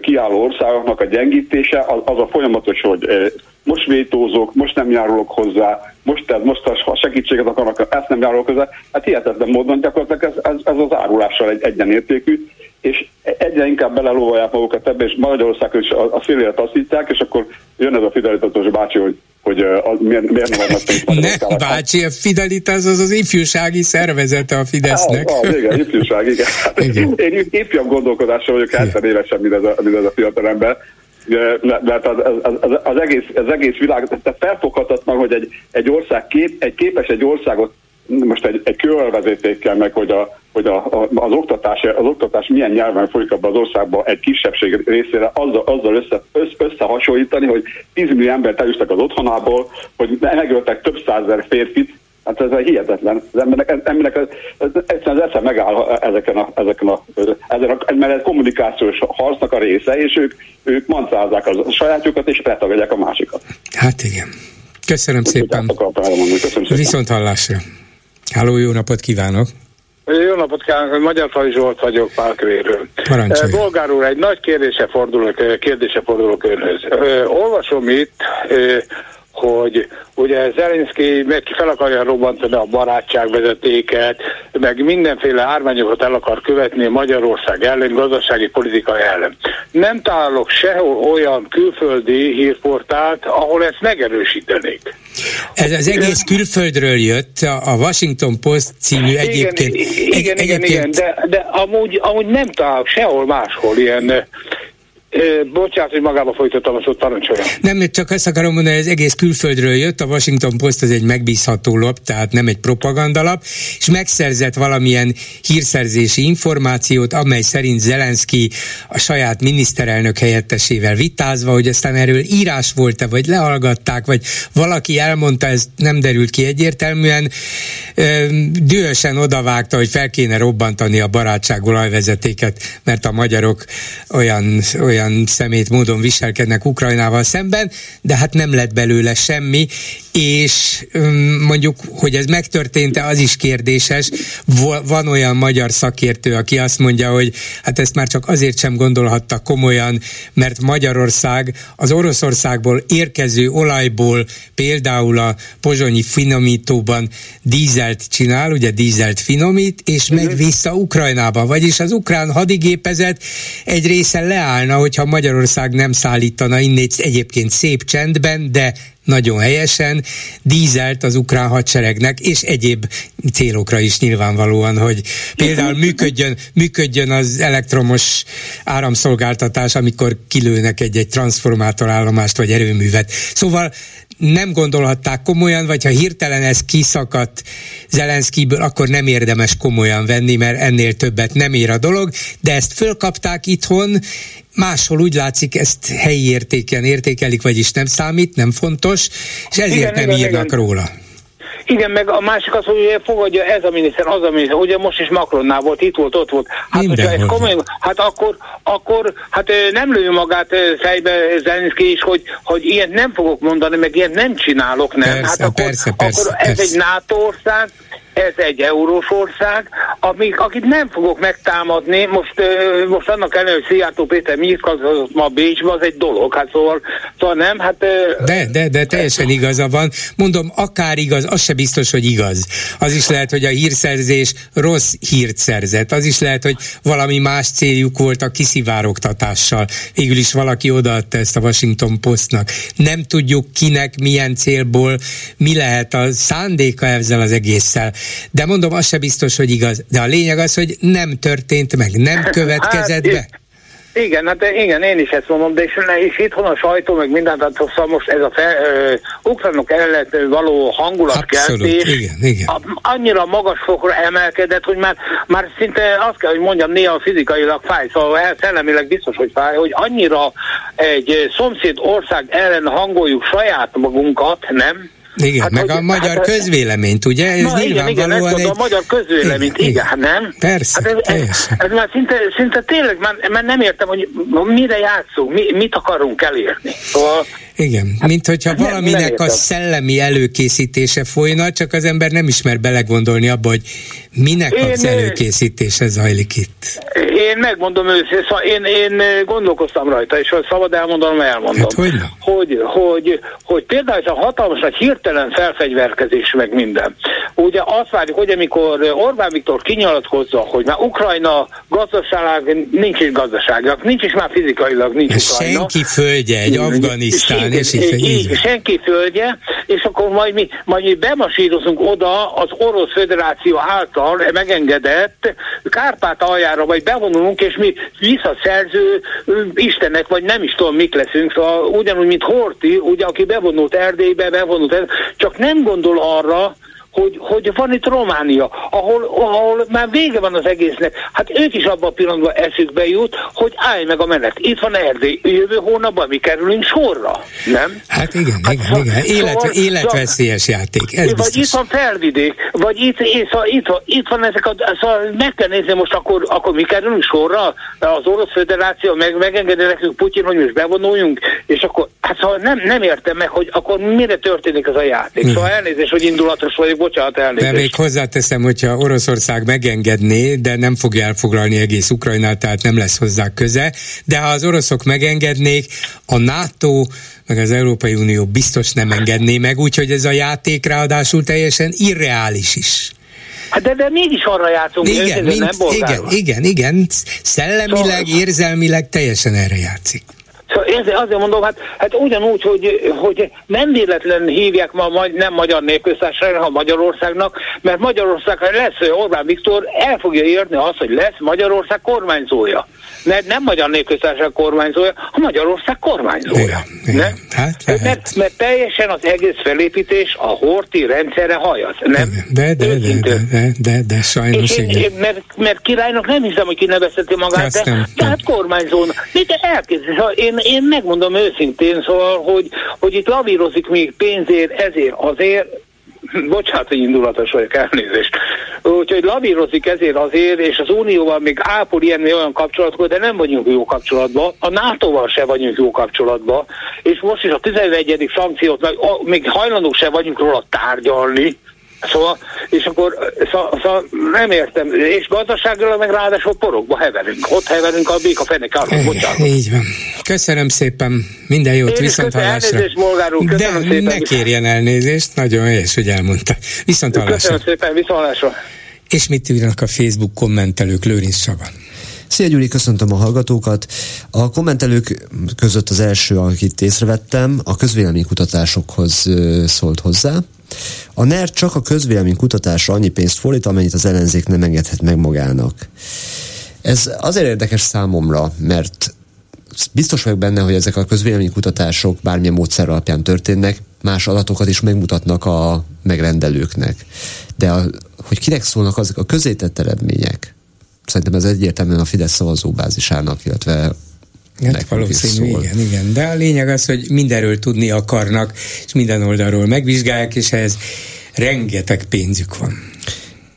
kiálló országoknak a gyengítése az, a folyamatos, hogy most vétózok, most nem járulok hozzá, most, tehát most ha segítséget akarnak, ezt nem járulok hozzá. Hát hihetetlen módon gyakorlatilag ez, ez, ez az árulással egy egyenértékű, és egyre inkább belelóvalják magukat ebbe, és Magyarország is a, a szélére taszítják, és akkor jön ez a fidelitatos bácsi, hogy hogy uh, miért, miért nem pénzt Nem, bácsi, a Fidelitás az az ifjúsági szervezete a Fidesznek. Ah, ah, igen, ifjúság, igen. igen. Én ifjabb gondolkodással vagyok 70 évesen, mint ez a, mint ez a fiatalember. Mert az, az, az, az, egész, az egész világ, tehát felfoghatatlan, hogy egy, egy ország kép, egy képes egy országot most egy, egy kőolvezetékkel meg, hogy, a, hogy a, a, az, oktatás, az oktatás milyen nyelven folyik abban az országban egy kisebbség részére, azzal, azzal össze, össze, összehasonlítani, hogy 10 millió embert elűztek az otthonából, hogy megöltek több százezer férfit, Hát ez hihetetlen. Az embernek, embernek az, az, egyszerűen az esze megáll ezeken a, ezeken a, ezen a, mert ez kommunikációs harcnak a része, és ők, ők mancázzák a sajátjukat, és letagadják a másikat. Hát igen. Köszönöm szépen. Köszönöm Viszont hallásra. Háló, jó napot kívánok! Jó napot kívánok, Magyar Faj Zsolt vagyok Pálkvéről. Parancsolj. Bolgár úr, egy nagy kérdése fordulok, kérdése fordulok önhöz. Ö, olvasom itt, hogy ugye Zelenszky meg fel akarja robbantani a barátságvezetéket, meg mindenféle árványokat el akar követni Magyarország ellen, gazdasági politika ellen. Nem találok sehol olyan külföldi hírportált, ahol ezt megerősítenék. Ez az egész külföldről jött, a Washington Post című egyébként. Igen, igen, egy, igen, igen de, de amúgy, amúgy nem találok sehol máshol ilyen Bocsánat, hogy magába folytattam a szót, parancsolja. Nem, csak azt akarom mondani, hogy az egész külföldről jött, a Washington Post az egy megbízható lap, tehát nem egy propagandalap, és megszerzett valamilyen hírszerzési információt, amely szerint Zelenszky a saját miniszterelnök helyettesével vitázva, hogy aztán erről írás volt-e, vagy lehallgatták, vagy valaki elmondta, ez nem derült ki egyértelműen, dühösen odavágta, hogy fel kéne robbantani a barátság olajvezetéket, mert a magyarok olyan, olyan olyan szemét módon viselkednek Ukrajnával szemben, de hát nem lett belőle semmi, és mondjuk, hogy ez megtörtént-e, az is kérdéses. Van olyan magyar szakértő, aki azt mondja, hogy hát ezt már csak azért sem gondolhatta komolyan, mert Magyarország az Oroszországból érkező olajból például a pozsonyi finomítóban dízelt csinál, ugye dízelt finomít, és megy vissza Ukrajnába. Vagyis az ukrán hadigépezet egy része leállna, hogyha Magyarország nem szállítana innét egyébként szép csendben, de nagyon helyesen dízelt az ukrán hadseregnek, és egyéb célokra is nyilvánvalóan, hogy például működjön, működjön az elektromos áramszolgáltatás, amikor kilőnek egy-egy transformátorállomást vagy erőművet. Szóval nem gondolhatták komolyan, vagy ha hirtelen ez kiszakadt Zelenszkiből, akkor nem érdemes komolyan venni, mert ennél többet nem ér a dolog, de ezt fölkapták itthon, máshol úgy látszik, ezt helyi értéken értékelik, vagyis nem számít, nem fontos, és ezért igen, nem igen, írnak igen. róla. Igen, meg a másik az, hogy fogadja ez a miniszter, az a miniszter, ugye most is Macronnál volt, itt volt, ott volt. Hát, hogyha ez komolyan, hát akkor, akkor hát nem lő magát fejbe Zelenszky is, hogy, hogy ilyet nem fogok mondani, meg ilyet nem csinálok, nem. Persze, hát akkor, persze, persze, akkor ez persze. egy NATO ország, ez egy eurós ország, amik, akit nem fogok megtámadni, most, most annak ellenére, hogy Szijjártó Péter az ma Bécsben, az egy dolog, hát szóval, szóval nem, hát... De, de, de teljesen igaza van. Mondom, akár igaz, az se biztos, hogy igaz. Az is lehet, hogy a hírszerzés rossz hírt szerzett. Az is lehet, hogy valami más céljuk volt a kiszivárogtatással. Végül is valaki odaadta ezt a Washington Postnak. Nem tudjuk kinek, milyen célból, mi lehet a szándéka ezzel az egésszel. De mondom, az se biztos, hogy igaz. De a lényeg az, hogy nem történt meg, nem következett hát, be. Igen, hát igen, én is ezt mondom, de és, és itthon a sajtó, meg mindent, hát szóval most ez a fel, uh, ukránok ellen való hangulatkeltés igen, igen. A, annyira magas fokra emelkedett, hogy már, már szinte azt kell, hogy mondjam, néha fizikailag fáj, szóval el, szellemileg biztos, hogy fáj, hogy annyira egy szomszéd ország ellen hangoljuk saját magunkat, nem? Igen, hát, meg hogy, a magyar hát, közvéleményt, ugye? Ez na, igen, igen, ezt egy... a magyar közvéleményt, igen, igen, hát nem? Persze, hát ez, ez, ez, már szinte, szinte tényleg, már, már nem értem, hogy mire játszunk, mi, mit akarunk elérni. Szóval igen, hát, mint hogyha valaminek nem, nem a szellemi előkészítése folyna, csak az ember nem ismer belegondolni abba, hogy minek én, az előkészítése zajlik itt. Én megmondom őszintén, szóval én, én gondolkoztam rajta, és ha szabad elmondanom, elmondom. Hát, hogy, hogy, hogy, hogy például ez a hatalmas nagy hirtelen felfegyverkezés meg minden. Ugye azt várjuk, hogy amikor Orbán Viktor kinyilatkozza, hogy már Ukrajna gazdaság, nincs is gazdaságnak, nincs is már fizikailag, nincs Ukrajna. Senki földje, egy Afganisztán és így, így, senki földje, és akkor majd mi, majd mi bemasírozunk oda az Orosz Föderáció által megengedett Kárpát aljára, vagy bevonulunk, és mi visszaszerző istenek, vagy nem is tudom, mik leszünk, szóval ugyanúgy, mint Horti, ugye, aki bevonult Erdélybe, bevonult, csak nem gondol arra, hogy, hogy van itt Románia, ahol, ahol már vége van az egésznek. Hát ők is abban a pillanatban eszükbe jut, hogy állj meg a menet. Itt van Erdély, jövő hónapban mi kerülünk sorra, nem? Hát igen, hát igen, szóval, igen. Élet, szóval, életveszélyes játék, ez Vagy biztos. itt van felvidék, vagy itt, itt, szóval itt, van, itt van ezek a, szóval meg kell nézni most akkor, akkor mi kerülünk sorra, az Orosz Föderáció meg, megengedi nekünk Putyin, hogy most bevonuljunk, és akkor Hát szóval nem, nem értem meg, hogy akkor mire történik ez a játék. Szóval elnézést, hogy indulatos vagyok, bocsánat, elnézést. De még hozzáteszem, hogyha Oroszország megengedné, de nem fogja elfoglalni egész Ukrajnát, tehát nem lesz hozzá köze, de ha az oroszok megengednék, a NATO meg az Európai Unió biztos nem engedné meg, úgyhogy ez a játék ráadásul teljesen irreális is. Hát de, de mégis arra játszunk, igen, mint, nem igen, igen, igen, szellemileg, szóval... érzelmileg teljesen erre játszik. Szóval ezért azért mondom, hát, hát ugyanúgy, hogy, hogy nem véletlen hívják ma majd nem magyar népköztársaságra, hanem Magyarországnak, mert Magyarországra lesz Orbán Viktor, el fogja érni azt, hogy lesz Magyarország kormányzója mert nem Magyar Népköztársaság kormányzója, a Magyarország kormányzója. Igen, Hát, mert, mert teljesen az egész felépítés a horti rendszerre hajaz. Nem? De, de, de, de, de, de, de sajnos én, én, mert, mert királynak nem hiszem, hogy kinevezheti magát, de, nem, de hát kormányzónak. De elképzelni, szóval én, én megmondom őszintén, szóval, hogy, hogy itt lavírozik még pénzért, ezért, azért, bocsánat, hogy indulatos vagyok, elnézést. Úgyhogy lavírozik ezért azért, és az Unióval még ápol ilyen olyan kapcsolatokat, de nem vagyunk jó kapcsolatban. A NATO-val se vagyunk jó kapcsolatban, és most is a 11. szankciót még hajlandók se vagyunk róla tárgyalni. Szóval, és akkor szóval, szóval nem értem, és gazdaságról meg ráadásul porokba heverünk. Ott heverünk a béka fenek Így van. Köszönöm szépen, minden jót, viszont hallásra. De szépen, ne kérjen elnézést, nagyon helyes, hogy elmondta. Viszont hallásra. Köszönöm szépen, viszont hallásra. És mit írnak a Facebook kommentelők, Lőrinc Csaba? Szia Gyuri, köszöntöm a hallgatókat. A kommentelők között az első, akit észrevettem, a közvéleménykutatásokhoz szólt hozzá. A NER csak a közvéleménykutatásra annyi pénzt fordít, amennyit az ellenzék nem engedhet meg magának. Ez azért érdekes számomra, mert biztos vagyok benne, hogy ezek a közvéleménykutatások bármilyen módszer alapján történnek, más adatokat is megmutatnak a megrendelőknek. De a, hogy kinek szólnak azok a közétett eredmények, szerintem ez egyértelműen a Fidesz szavazóbázisának, illetve Hát valószínű, igen, igen. De a lényeg az, hogy mindenről tudni akarnak, és minden oldalról megvizsgálják, és ehhez rengeteg pénzük van.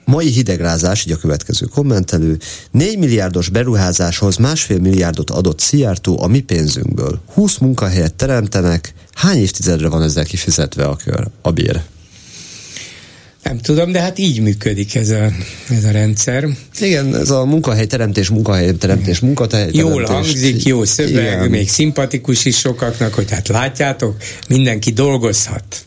Mai hidegrázás, így a következő kommentelő, 4 milliárdos beruházáshoz másfél milliárdot adott Szijjártó a mi pénzünkből. 20 munkahelyet teremtenek, hány évtizedre van ezzel kifizetve a kör, a bér? Nem tudom, de hát így működik ez a, ez a rendszer. Igen, ez a munkahelyteremtés, munkahelyteremtés, munkahelyteremtés. Jól hangzik, jó szöveg, Igen. még szimpatikus is sokaknak, hogy hát látjátok, mindenki dolgozhat.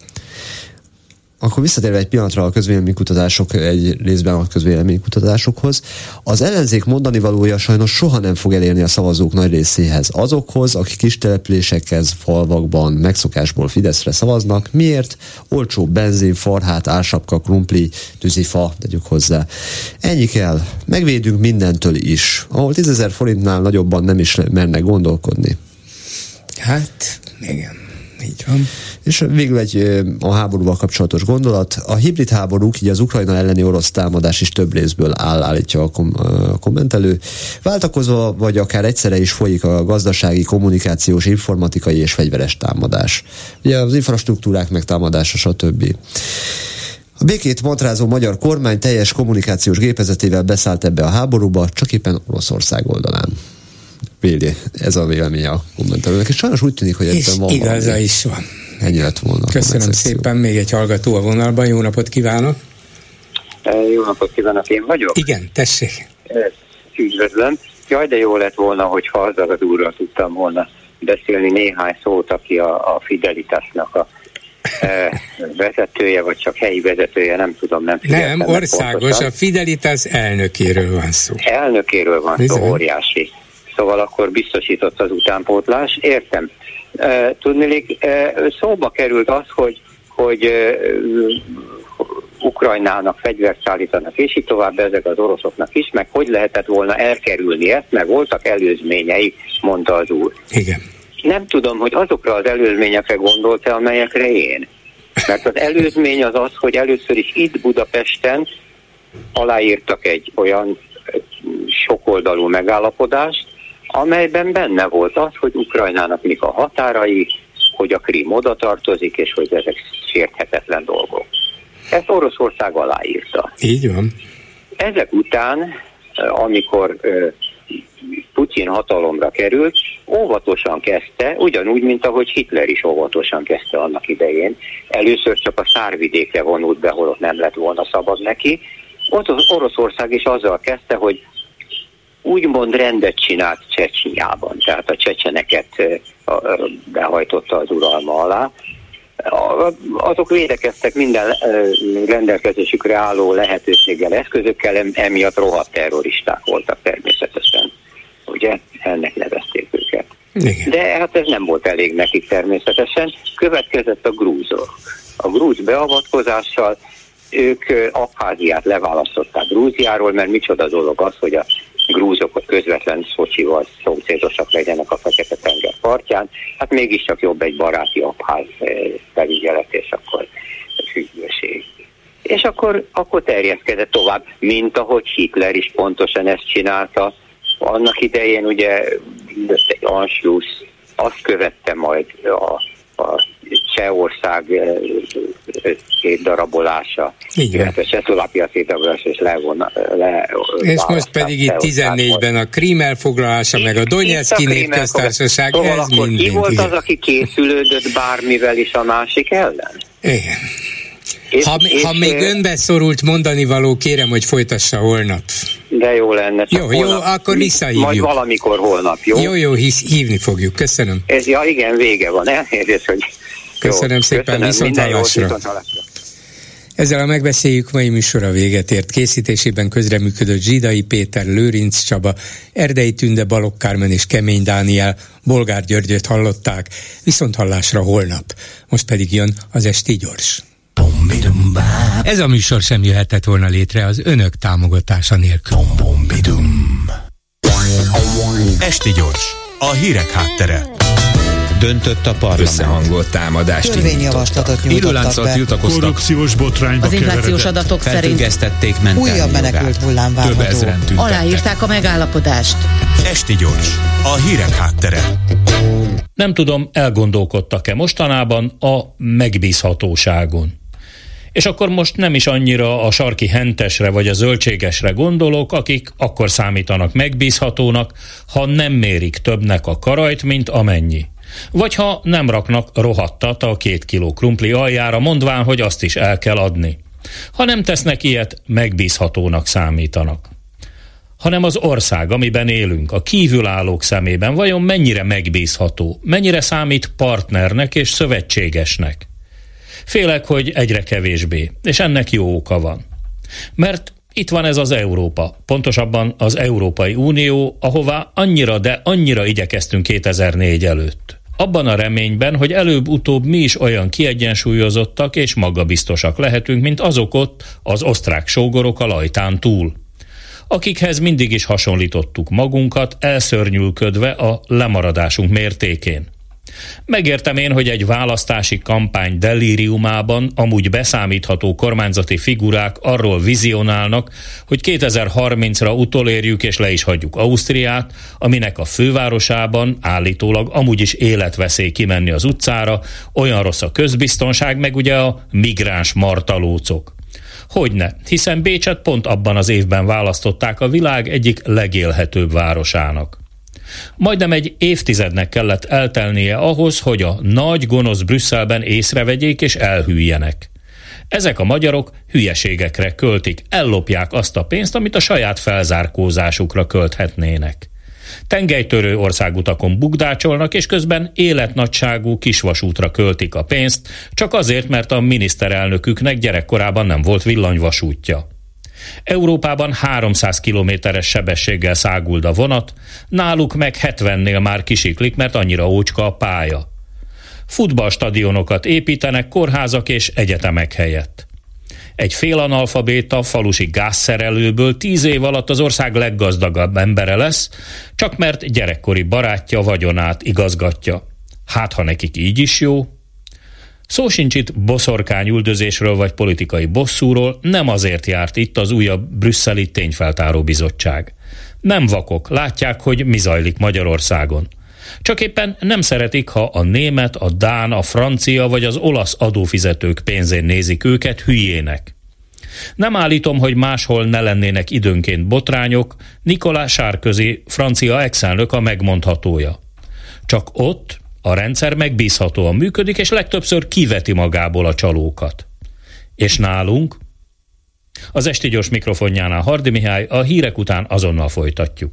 Akkor visszatérve egy pillanatra a közvéleménykutatások, egy részben a közvéleménykutatásokhoz. Az ellenzék mondani valója sajnos soha nem fog elérni a szavazók nagy részéhez. Azokhoz, akik kis településekhez, falvakban megszokásból Fideszre szavaznak. Miért? Olcsó benzin, farhát, álsapka, krumpli, tűzifa, tegyük hozzá. Ennyi kell. Megvédünk mindentől is. Ahol 10 forintnál nagyobban nem is mernek gondolkodni. Hát, igen. Így van. És végül egy a háborúval kapcsolatos gondolat. A hibrid háborúk, így az Ukrajna elleni orosz támadás is több részből áll, állítja a, kom- a kommentelő. Váltakozva, vagy akár egyszerre is folyik a gazdasági, kommunikációs, informatikai és fegyveres támadás. Ugye az infrastruktúrák megtámadása, stb. A békét matrázó magyar kormány teljes kommunikációs gépezetével beszállt ebbe a háborúba, csak éppen Oroszország oldalán véli. Ez a véleménye a kommentelőnek. És sajnos úgy tűnik, hogy ebben van igaza valami. is van. Ennyi lett volna. Köszönöm szépen, még egy hallgató a vonalban. Jó napot kívánok! Jó napot kívánok, én vagyok? Igen, tessék. Üdvözlöm. Jaj, de jó lett volna, hogyha azzal az úrral tudtam volna beszélni néhány szót, aki a, a Fidelitásnak a e, vezetője, vagy csak helyi vezetője, nem tudom, nem Nem, országos, pontosan. a Fidelitas elnökéről van szó. Elnökéről van Bizony. szó, óriási szóval akkor biztosított az utánpótlás. Értem. Tudnélik, szóba került az, hogy, hogy Ukrajnának fegyvert szállítanak, és így tovább ezek az oroszoknak is, meg hogy lehetett volna elkerülni ezt, meg voltak előzményei, mondta az úr. Igen. Nem tudom, hogy azokra az előzményekre gondolt-e, amelyekre én. Mert az előzmény az az, hogy először is itt Budapesten aláírtak egy olyan sokoldalú megállapodást, amelyben benne volt az, hogy Ukrajnának mik a határai, hogy a Krím oda tartozik, és hogy ezek sérthetetlen dolgok. Ezt Oroszország aláírta. Így van. Ezek után, amikor Putyin hatalomra került, óvatosan kezdte, ugyanúgy, mint ahogy Hitler is óvatosan kezdte annak idején. Először csak a szárvidékre vonult be, holott nem lett volna szabad neki. Ott az Oroszország is azzal kezdte, hogy úgymond rendet csinált Csecsnyában, tehát a csecseneket behajtotta az uralma alá. Azok védekeztek minden rendelkezésükre álló lehetőséggel, eszközökkel, emiatt rohadt terroristák voltak természetesen. Ugye ennek nevezték őket. Igen. De hát ez nem volt elég nekik természetesen. Következett a grúzok. A grúz beavatkozással ők Abháziát leválasztották Grúziáról, mert micsoda dolog az, hogy a grúzok közvetlen Szocsival szomszédosak legyenek a Fekete-tenger partján. Hát mégiscsak jobb egy baráti abház felügyelet, és akkor függőség. És akkor, akkor terjeszkedett tovább, mint ahogy Hitler is pontosan ezt csinálta. Annak idején ugye jött egy Anschluss, azt követte majd a, a Csehország szétdarabolása, illetve Csehszlovákia szétdarabolása és levon, le, És most pedig itt 14-ben a Krím elfoglalása, meg a Donetszki népköztársaság, szóval ez mind. Ki volt az, aki készülődött bármivel is a másik ellen? Igen. És, ha, és, ha még önbe szorult mondani való, kérem, hogy folytassa holnap. De jó lenne. Csak jó, holnap, jó, akkor visszahívjuk. Majd valamikor holnap, jó? Jó, jó, hisz, hívni fogjuk. Köszönöm. Ez, ja, igen, vége van. Elnézést, hogy Köszönöm jó, szépen, köszönöm, viszontlátásra. Ezzel a megbeszéljük mai műsora véget ért. Készítésében közreműködött Zsidai Péter, Lőrinc Csaba, Erdei Tünde, Balogh Kármen és Kemény Dániel, Bolgár Györgyöt hallották. Viszont hallásra holnap. Most pedig jön az Esti Gyors. Ez a műsor sem jöhetett volna létre az önök támogatása nélkül. Esti Gyors, a hírek háttere döntött a parlament. Összehangolt támadást Törvényjavaslatot nyújtottak be. tiltakoztak. Korrupciós botrányba Az inflációs adatok szerint újabb menekült hullám várható. Aláírták a megállapodást. Esti gyors, a hírek háttere. Nem tudom, elgondolkodtak-e mostanában a megbízhatóságon. És akkor most nem is annyira a sarki hentesre vagy a zöldségesre gondolok, akik akkor számítanak megbízhatónak, ha nem mérik többnek a karajt, mint amennyi. Vagy ha nem raknak rohadtat a két kiló krumpli aljára, mondván, hogy azt is el kell adni. Ha nem tesznek ilyet, megbízhatónak számítanak hanem az ország, amiben élünk, a kívülállók szemében vajon mennyire megbízható, mennyire számít partnernek és szövetségesnek. Félek, hogy egyre kevésbé, és ennek jó oka van. Mert itt van ez az Európa, pontosabban az Európai Unió, ahová annyira, de annyira igyekeztünk 2004 előtt. Abban a reményben, hogy előbb-utóbb mi is olyan kiegyensúlyozottak és magabiztosak lehetünk, mint azok ott, az osztrák sógorok a lajtán túl akikhez mindig is hasonlítottuk magunkat, elszörnyülködve a lemaradásunk mértékén. Megértem én, hogy egy választási kampány delíriumában amúgy beszámítható kormányzati figurák arról vizionálnak, hogy 2030-ra utolérjük és le is hagyjuk Ausztriát, aminek a fővárosában állítólag amúgy is életveszély kimenni az utcára, olyan rossz a közbiztonság, meg ugye a migráns martalócok. Hogyne, hiszen Bécset pont abban az évben választották a világ egyik legélhetőbb városának. Majdnem egy évtizednek kellett eltelnie ahhoz, hogy a nagy gonosz Brüsszelben észrevegyék és elhűljenek. Ezek a magyarok hülyeségekre költik, ellopják azt a pénzt, amit a saját felzárkózásukra költhetnének. Tengelytörő országutakon bugdácsolnak, és közben életnagyságú kisvasútra költik a pénzt, csak azért, mert a miniszterelnöküknek gyerekkorában nem volt villanyvasútja. Európában 300 kilométeres sebességgel száguld a vonat, náluk meg 70-nél már kisiklik, mert annyira ócska a pálya. Futballstadionokat építenek kórházak és egyetemek helyett. Egy félanalfabéta falusi gázszerelőből tíz év alatt az ország leggazdagabb embere lesz, csak mert gyerekkori barátja vagyonát igazgatja. Hát, ha nekik így is jó, Szó sincs itt boszorkány üldözésről vagy politikai bosszúról, nem azért járt itt az újabb brüsszeli tényfeltáró bizottság. Nem vakok, látják, hogy mi zajlik Magyarországon. Csak éppen nem szeretik, ha a német, a dán, a francia vagy az olasz adófizetők pénzén nézik őket hülyének. Nem állítom, hogy máshol ne lennének időnként botrányok, Nikolás Sárközi, francia exelnök a megmondhatója. Csak ott a rendszer megbízhatóan működik, és legtöbbször kiveti magából a csalókat. És nálunk? Az esti gyors mikrofonjánál Hardi Mihály, a hírek után azonnal folytatjuk.